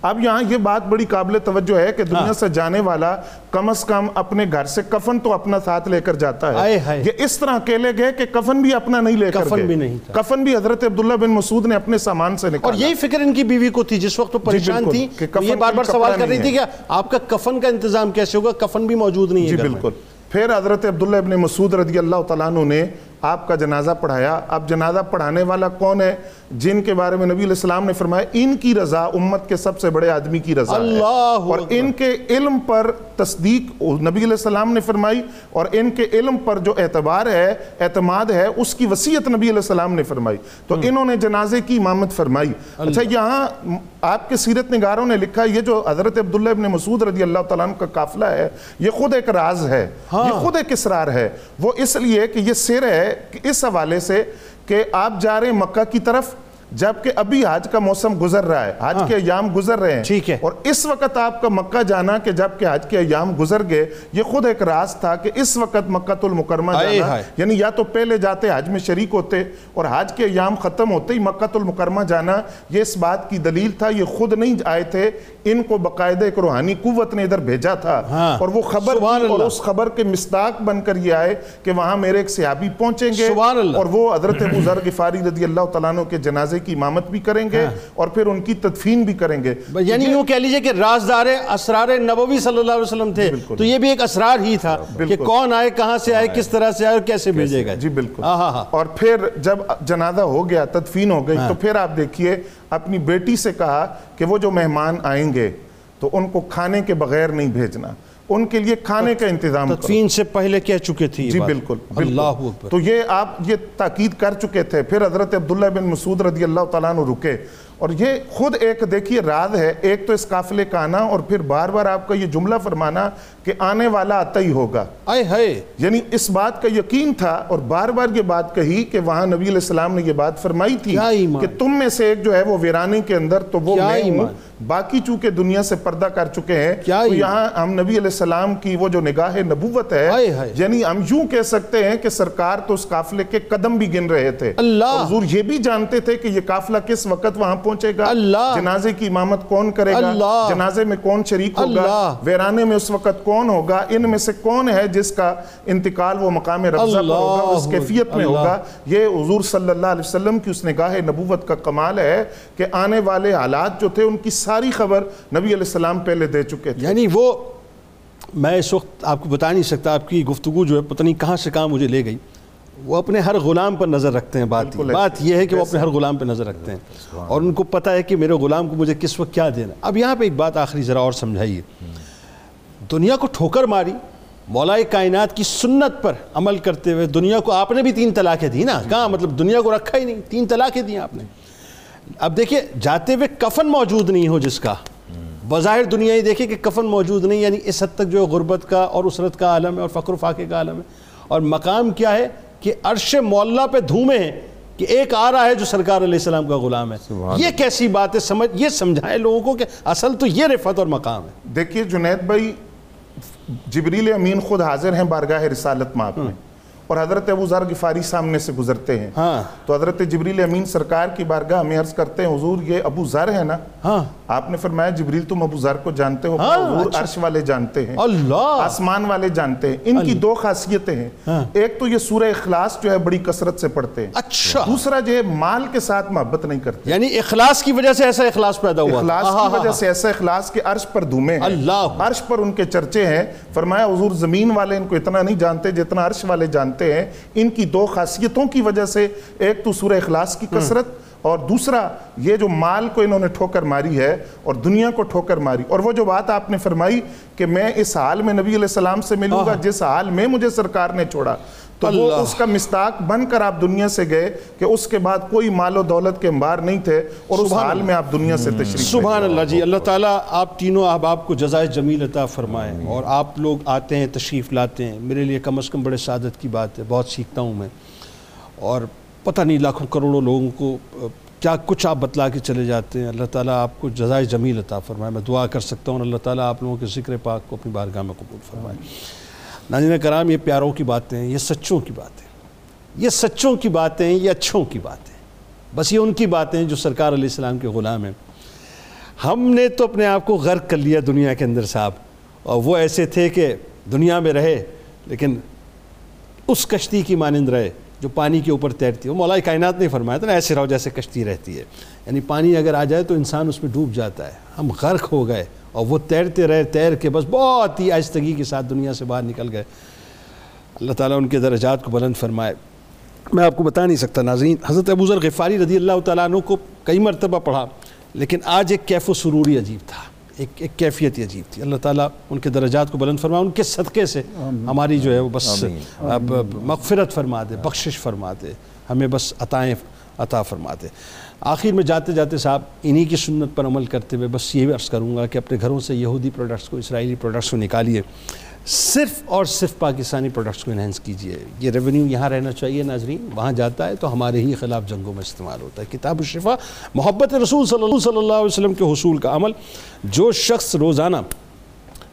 اب یہاں یہ بات بڑی قابل توجہ ہے کہ ہاں۔ دنیا سے جانے والا کم از کم اپنے گھر سے کفن تو اپنا ساتھ لے کر جاتا ہے۔ یہ اس طرح اکیلے گئے کہ کفن بھی اپنا نہیں لے کر کفن گئے۔ کفن بھی حضرت عبداللہ بن مسعود نے اپنے سامان سے اور نکالا یہی فکر ان کی بیوی کو تھی جس وقت وہ پریشان بالکل، تھی یہ بار بار سوال کر رہی تھی کہ آپ کا کفن کا انتظام کیسے ہوگا کفن بھی موجود نہیں ہے جی۔ بالکل پھر حضرت عبداللہ ابن مسعود رضی اللہ تعالیٰ عنہ نے آپ کا جنازہ پڑھایا اب جنازہ پڑھانے والا کون ہے جن کے بارے میں نبی علیہ السلام نے فرمایا ان کی رضا امت کے سب سے بڑے آدمی کی رضا ہے۔ اللہ اور اکبر۔ ان کے علم پر تصدیق نبی علیہ السلام نے فرمائی اور ان کے علم پر جو اعتبار ہے اعتماد ہے اس کی وصیت نبی علیہ السلام نے فرمائی۔ تو انہوں نے جنازے کی امامت فرمائی۔ اچھا یہاں آپ کے سیرت نگاروں نے لکھا یہ جو حضرت عبداللہ ابن مسعود رضی اللہ تعالیٰ عنہ کا قافلہ ہے یہ خود ایک راز ہے یہ خود ایک اسرار ہے۔ وہ اس لیے کہ یہ سر ہے کہ اس حوالے سے کہ آپ جا رہے ہیں مکہ کی طرف جبکہ ابھی حج کا موسم گزر رہا ہے حج کے ایام گزر رہے ہیں ٹھیک ہے۔ اور اس وقت آپ کا مکہ جانا کہ جبکہ حج کے ایام گزر گئے یہ خود ایک راز تھا کہ اس وقت مکہ المکرمہ جانا۔ یعنی یا تو پہلے جاتے حج میں شریک ہوتے اور حج کے ایام ختم ہوتے ہی مکہ المکرمہ جانا یہ اس بات کی دلیل تھا یہ خود نہیں آئے تھے ان کو باقاعدہ ایک روحانی قوت نے ادھر بھیجا تھا ہاں۔ اور وہ خبر اور۔ اس خبر کے مصداق بن کر یہ آئے کہ وہاں میرے ایک صحابی پہنچیں گے۔ اور وہ حضرت ابو ذر غفاری رضی اللہ تعالیٰ عنہ کے جنازے کی امامت بھی کریں گے اور پھر ان کی تدفین بھی کریں گے۔ یعنی یوں کہہ لیجیے کہ رازدار اسرار نبوی صلی اللہ علیہ وسلم تھے تو یہ بھی ایک اسرار ہی تھا کہ۔ کون آئے کہاں سے آئے کس طرح سے آئے اور کیسے بھیجے گا جی بالکل۔ ہاں ہاں ہاں اور پھر جب جنازہ ہو گیا تدفین ہو گئی تو پھر آپ دیکھیے اپنی بیٹی سے کہا کہ وہ جو مہمان آئیں گے تو ان کو کھانے کے بغیر نہیں بھیجنا۔ ان کے لیے کھانے کا انتظام تدفین سے پہلے کہہ چکے تھے جی۔ بالکل۔ اللہ اکبر۔ تو یہ آپ یہ تاکید کر چکے تھے۔ پھر حضرت عبداللہ بن مسعود رضی اللہ تعالیٰ عنہ رکے۔ اور یہ خود ایک دیکھیے راز ہے ایک تو اس قافلے کا آنا اور پھر بار بار آپ کا یہ جملہ فرمانا کہ آنے والا آتا ہی ہوگا۔ آئے ہائے۔ یعنی اس بات کا یقین تھا اور بار بار یہ بات کہی کہ وہاں نبی علیہ السلام نے یہ بات فرمائی تھی کہ تم میں سے ایک جو ہے وہ ویرانے کے اندر تو وہ میں ہوں۔ باقی چونکہ دنیا سے پردہ کر چکے ہیں تو یہاں ہم نبی علیہ السلام کی وہ جو نگاہ نبوت ہے یعنی ہم یوں کہہ سکتے ہیں کہ سرکار تو اس قافلے کے قدم بھی گن رہے تھے۔ اللہ۔ حضور یہ بھی جانتے تھے کہ یہ قافلہ کس وقت وہاں پہنچے گا۔ اللہ۔ جنازے کی امامت کون کرے گا؟ جنازے میں کون شریک ہوگا؟ ویرانے میں اس وقت کون ہوگا؟ ان میں سے کون ہے جس کا انتقال وہ مقام ربضہ پر ہوگا؟ اس کیفیت میں ہوگا۔ یہ حضور صلی اللہ علیہ وسلم کی اس نگاہ نبوت کا کمال ہے کہ آنے والے حالات جو تھے ان کی ساری خبر نبی علیہ السلام پہلے دے چکے تھے۔ یعنی وہ میں اس وقت آپ کو بتا نہیں سکتا آپ کی گفتگو جو ہے پتہ نہیں کہاں سے کہاں مجھے لے گئی۔ وہ اپنے ہر غلام پر نظر رکھتے ہیں بات بات یہ ہے کہ وہ اپنے ہر غلام پہ نظر رکھتے ہیں۔ اور ان کو پتہ ہے کہ میرے غلام کو مجھے کس وقت کیا دینا۔ اب یہاں پہ ایک بات آخری ذرا اور سمجھائیے۔ دنیا کو ٹھوکر ماری مولائے کائنات کی سنت پر عمل کرتے ہوئے دنیا کو آپ نے بھی تین طلاقیں دی نا۔ کہاں؟ مطلب دنیا کو رکھا ہی نہیں تین طلاقیں دی آپ نے۔ اب دیکھیں جاتے ہوئے کفن موجود نہیں ہو جس کا۔ بظاہر دنیا ہی دیکھے کہ کفن موجود نہیں یعنی اس حد تک جو غربت کا اور اسرت کا عالم ہے اور فقر و فاقے کا عالم ہے۔ اور مقام کیا ہے؟ کہ عرش مولا پہ دھومے ہیں کہ ایک آ رہا ہے جو سرکار علیہ السلام کا غلام ہے۔ یہ کیسی بات ہے؟ سمجھ یہ سمجھائیں لوگوں کو کہ اصل تو یہ رفت اور مقام ہے۔ دیکھیے جنید بھائی جبریل امین خود حاضر ہیں بارگاہ رسالت میں۔ اور حضرت ابو ذر غفاری سامنے سے گزرتے ہیں۔ ہاں۔ تو حضرت جبریل امین سرکار کی بارگاہ میں عرض کرتے ہیں حضور یہ ابو ذر ہے نا؟ ہاں۔ آپ نے فرمایا جبریل تم ابو ذر کو جانتے ہو ہاں، حضور اچھا۔ عرش والے جانتے ہیں۔ اللہ۔ آسمان والے جانتے ہیں۔ ان کی دو خاصیتیں ہیں۔ ایک تو یہ سورہ اخلاص جو ہے بڑی کثرت سے پڑھتے ہیں۔ اچھا۔ دوسرا جو ہے مال کے ساتھ محبت نہیں کرتے۔ یعنی اخلاص کی وجہ سے ایسا اخلاص پیدا ہوا۔ اخلاص کی وجہ۔ سے ایسا اخلاص کے عرش پر دھومے ہیں۔ عرش پر ان کے چرچے ہیں۔ فرمایا حضور زمین والے ان کو اتنا نہیں جانتے جتنا عرش والے جانتے ہیں ان کی دو خاصیتوں کی وجہ سے ایک تو سورہ اخلاص کی کثرت اور دوسرا یہ جو مال کو انہوں نے ٹھوکر ماری ہے اور دنیا کو ٹھوکر ماری۔ اور وہ جو بات آپ نے فرمائی کہ میں اس حال میں نبی علیہ السلام سے ملوں گا جس حال میں مجھے سرکار نے چھوڑا۔ تو وہ اس کا مستاق بن کر آپ دنیا سے گئے کہ اس کے بعد کوئی مال و دولت کے انبار نہیں تھے اور اس حال میں آپ دنیا سے تشریف سبحان اللہ جی. اللہ تعالیٰ آپ تینوں احباب کو جزائے جمیل عطا فرمائیں اور آپ لوگ آتے ہیں تشریف لاتے ہیں. میرے لیے کم از کم بڑے سعادت کی بات ہے بہت سیکھتا ہوں میں. اور پتہ نہیں لاکھوں کروڑوں لوگوں کو کیا کچھ آپ بتلا کے چلے جاتے ہیں؟ اللہ تعالیٰ آپ کو جزائے جمیل عطا فرمائے. میں دعا کر سکتا ہوں اللہ تعالیٰ آپ لوگوں کے ذکر پاک کو اپنی بارگاہ میں قبول فرمائے. ناظرین کرام، یہ پیاروں کی باتیں ہیں یہ سچوں کی باتیں۔ یہ سچوں کی باتیں ہیں یہ اچھوں کی باتیں۔ بس یہ ان کی باتیں ہیں جو سرکار علیہ السلام کے غلام ہیں۔ ہم نے تو اپنے آپ کو غرق کر لیا دنیا کے اندر صاحب، اور وہ ایسے تھے کہ دنیا میں رہے، لیکن اس کشتی کی مانند رہے جو پانی کے اوپر تیرتی ہے۔ مولا کائنات نے فرمایا تھا نا، ایسے رہو جیسے کشتی رہتی ہے۔ یعنی پانی اگر آ جائے تو انسان اس میں ڈوب جاتا ہے۔ ہم غرق ہو گئے۔ اور وہ تیرتے رہے تیر کے بس بہت ہی آہستگی کے ساتھ دنیا سے باہر نکل گئے۔ اللہ تعالیٰ ان کے درجات کو بلند فرمائے۔ میں آپ کو بتا نہیں سکتا ناظرین حضرت ابو ذر غفاری رضی اللہ تعالیٰ عنہ کو کئی مرتبہ پڑھا لیکن آج ایک کیف و سروری عجیب تھا۔ ایک ایک کیفیت ہی عجیب تھی۔ اللہ تعالیٰ ان کے درجات کو بلند فرما ان کے صدقے سے ہماری جو ہے وہ بس مغفرت فرما دے بخشش فرما دے ہمیں بس عطائیں عطا فرما دے۔ آخر میں جاتے جاتے صاحب انہی کی سنت پر عمل کرتے ہوئے بس یہ بھی عرض کروں گا کہ اپنے گھروں سے یہودی پروڈکٹس کو، اسرائیلی پروڈکٹس کو نکالیے۔ صرف اور صرف پاکستانی پروڈکٹس کو انہینس کیجیے یہ ریونیو یہاں رہنا چاہیے ناظرین، وہاں جاتا ہے تو ہمارے ہی خلاف جنگوں میں استعمال ہوتا ہے۔ کتاب الشفا محبت رسول صلی اللہ صلی اللہ علیہ وسلم کے حصول کا عمل۔ جو شخص روزانہ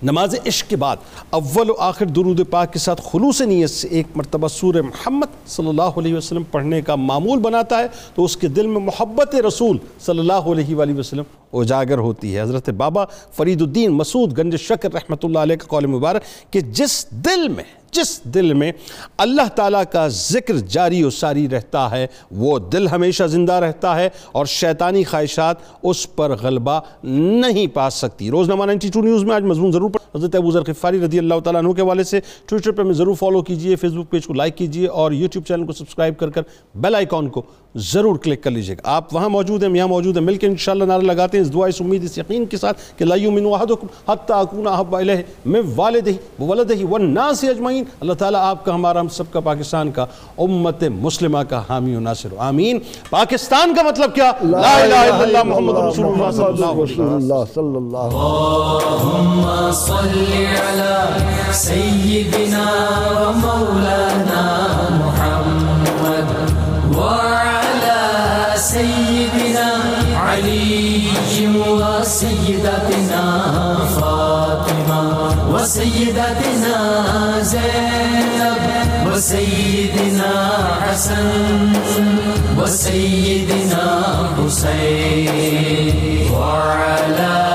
نماز عشق کے بعد اول و آخر درود پاک کے ساتھ خلوص نیت سے ایک مرتبہ سور محمد صلی اللہ علیہ وسلم پڑھنے کا معمول بناتا ہے، تو اس کے دل میں محبت رسول صلی اللہ علیہ وآلہ وسلم اجاگر ہوتی ہے۔ حضرت بابا فرید الدین مسعود گنج شکر رحمۃ اللہ علیہ کا قول مبارک کہ جس دل میں جس دل میں اللہ تعالیٰ کا ذکر جاری و ساری رہتا ہے، وہ دل ہمیشہ زندہ رہتا ہے اور شیطانی خواہشات اس پر غلبہ نہیں پا سکتی۔ روزنامہ نائنٹی ٹو نیوز میں آج مضمون ضرور پڑھ حضرت ابو ذر غفاری رضی اللہ تعالیٰ عنہ کے والے سے ٹویٹر پہ میں ضرور فالو کیجیے، فیس بک پیج کو لائک کیجیے اور یوٹیوب چینل کو سبسکرائب کر کر بیل آئیکن کو ضرور کلک کر لیجیے گا۔ آپ وہاں موجود ہیں یہاں موجود ہیں مل کے انشاءاللہ نعرہ لگاتے ہیں۔ اس دعا اس امید اس یقین کے ساتھ کہ لا یؤمن احدکم حتی اکون احب الیہ من والدہ وولدہ والناس اجمعین۔ اللہ تعالیٰ آپ کا ہمارا ہم سب کا پاکستان کا امت مسلمہ کا حامی و ناصر۔ آمین۔ پاکستان کا مطلب کیا؟ لا الہ الا اللہ محمد رسول اللہ صلی اللہ علیہ وسلم رسول اللہ صلی اللہ علیہ اللهم صل على سيدنا ومولانا محمد سیدنا علی و سیدتنا فاطمہ و سیدتنا زینب و سیدنا حسن و سیدنا حسین وسلم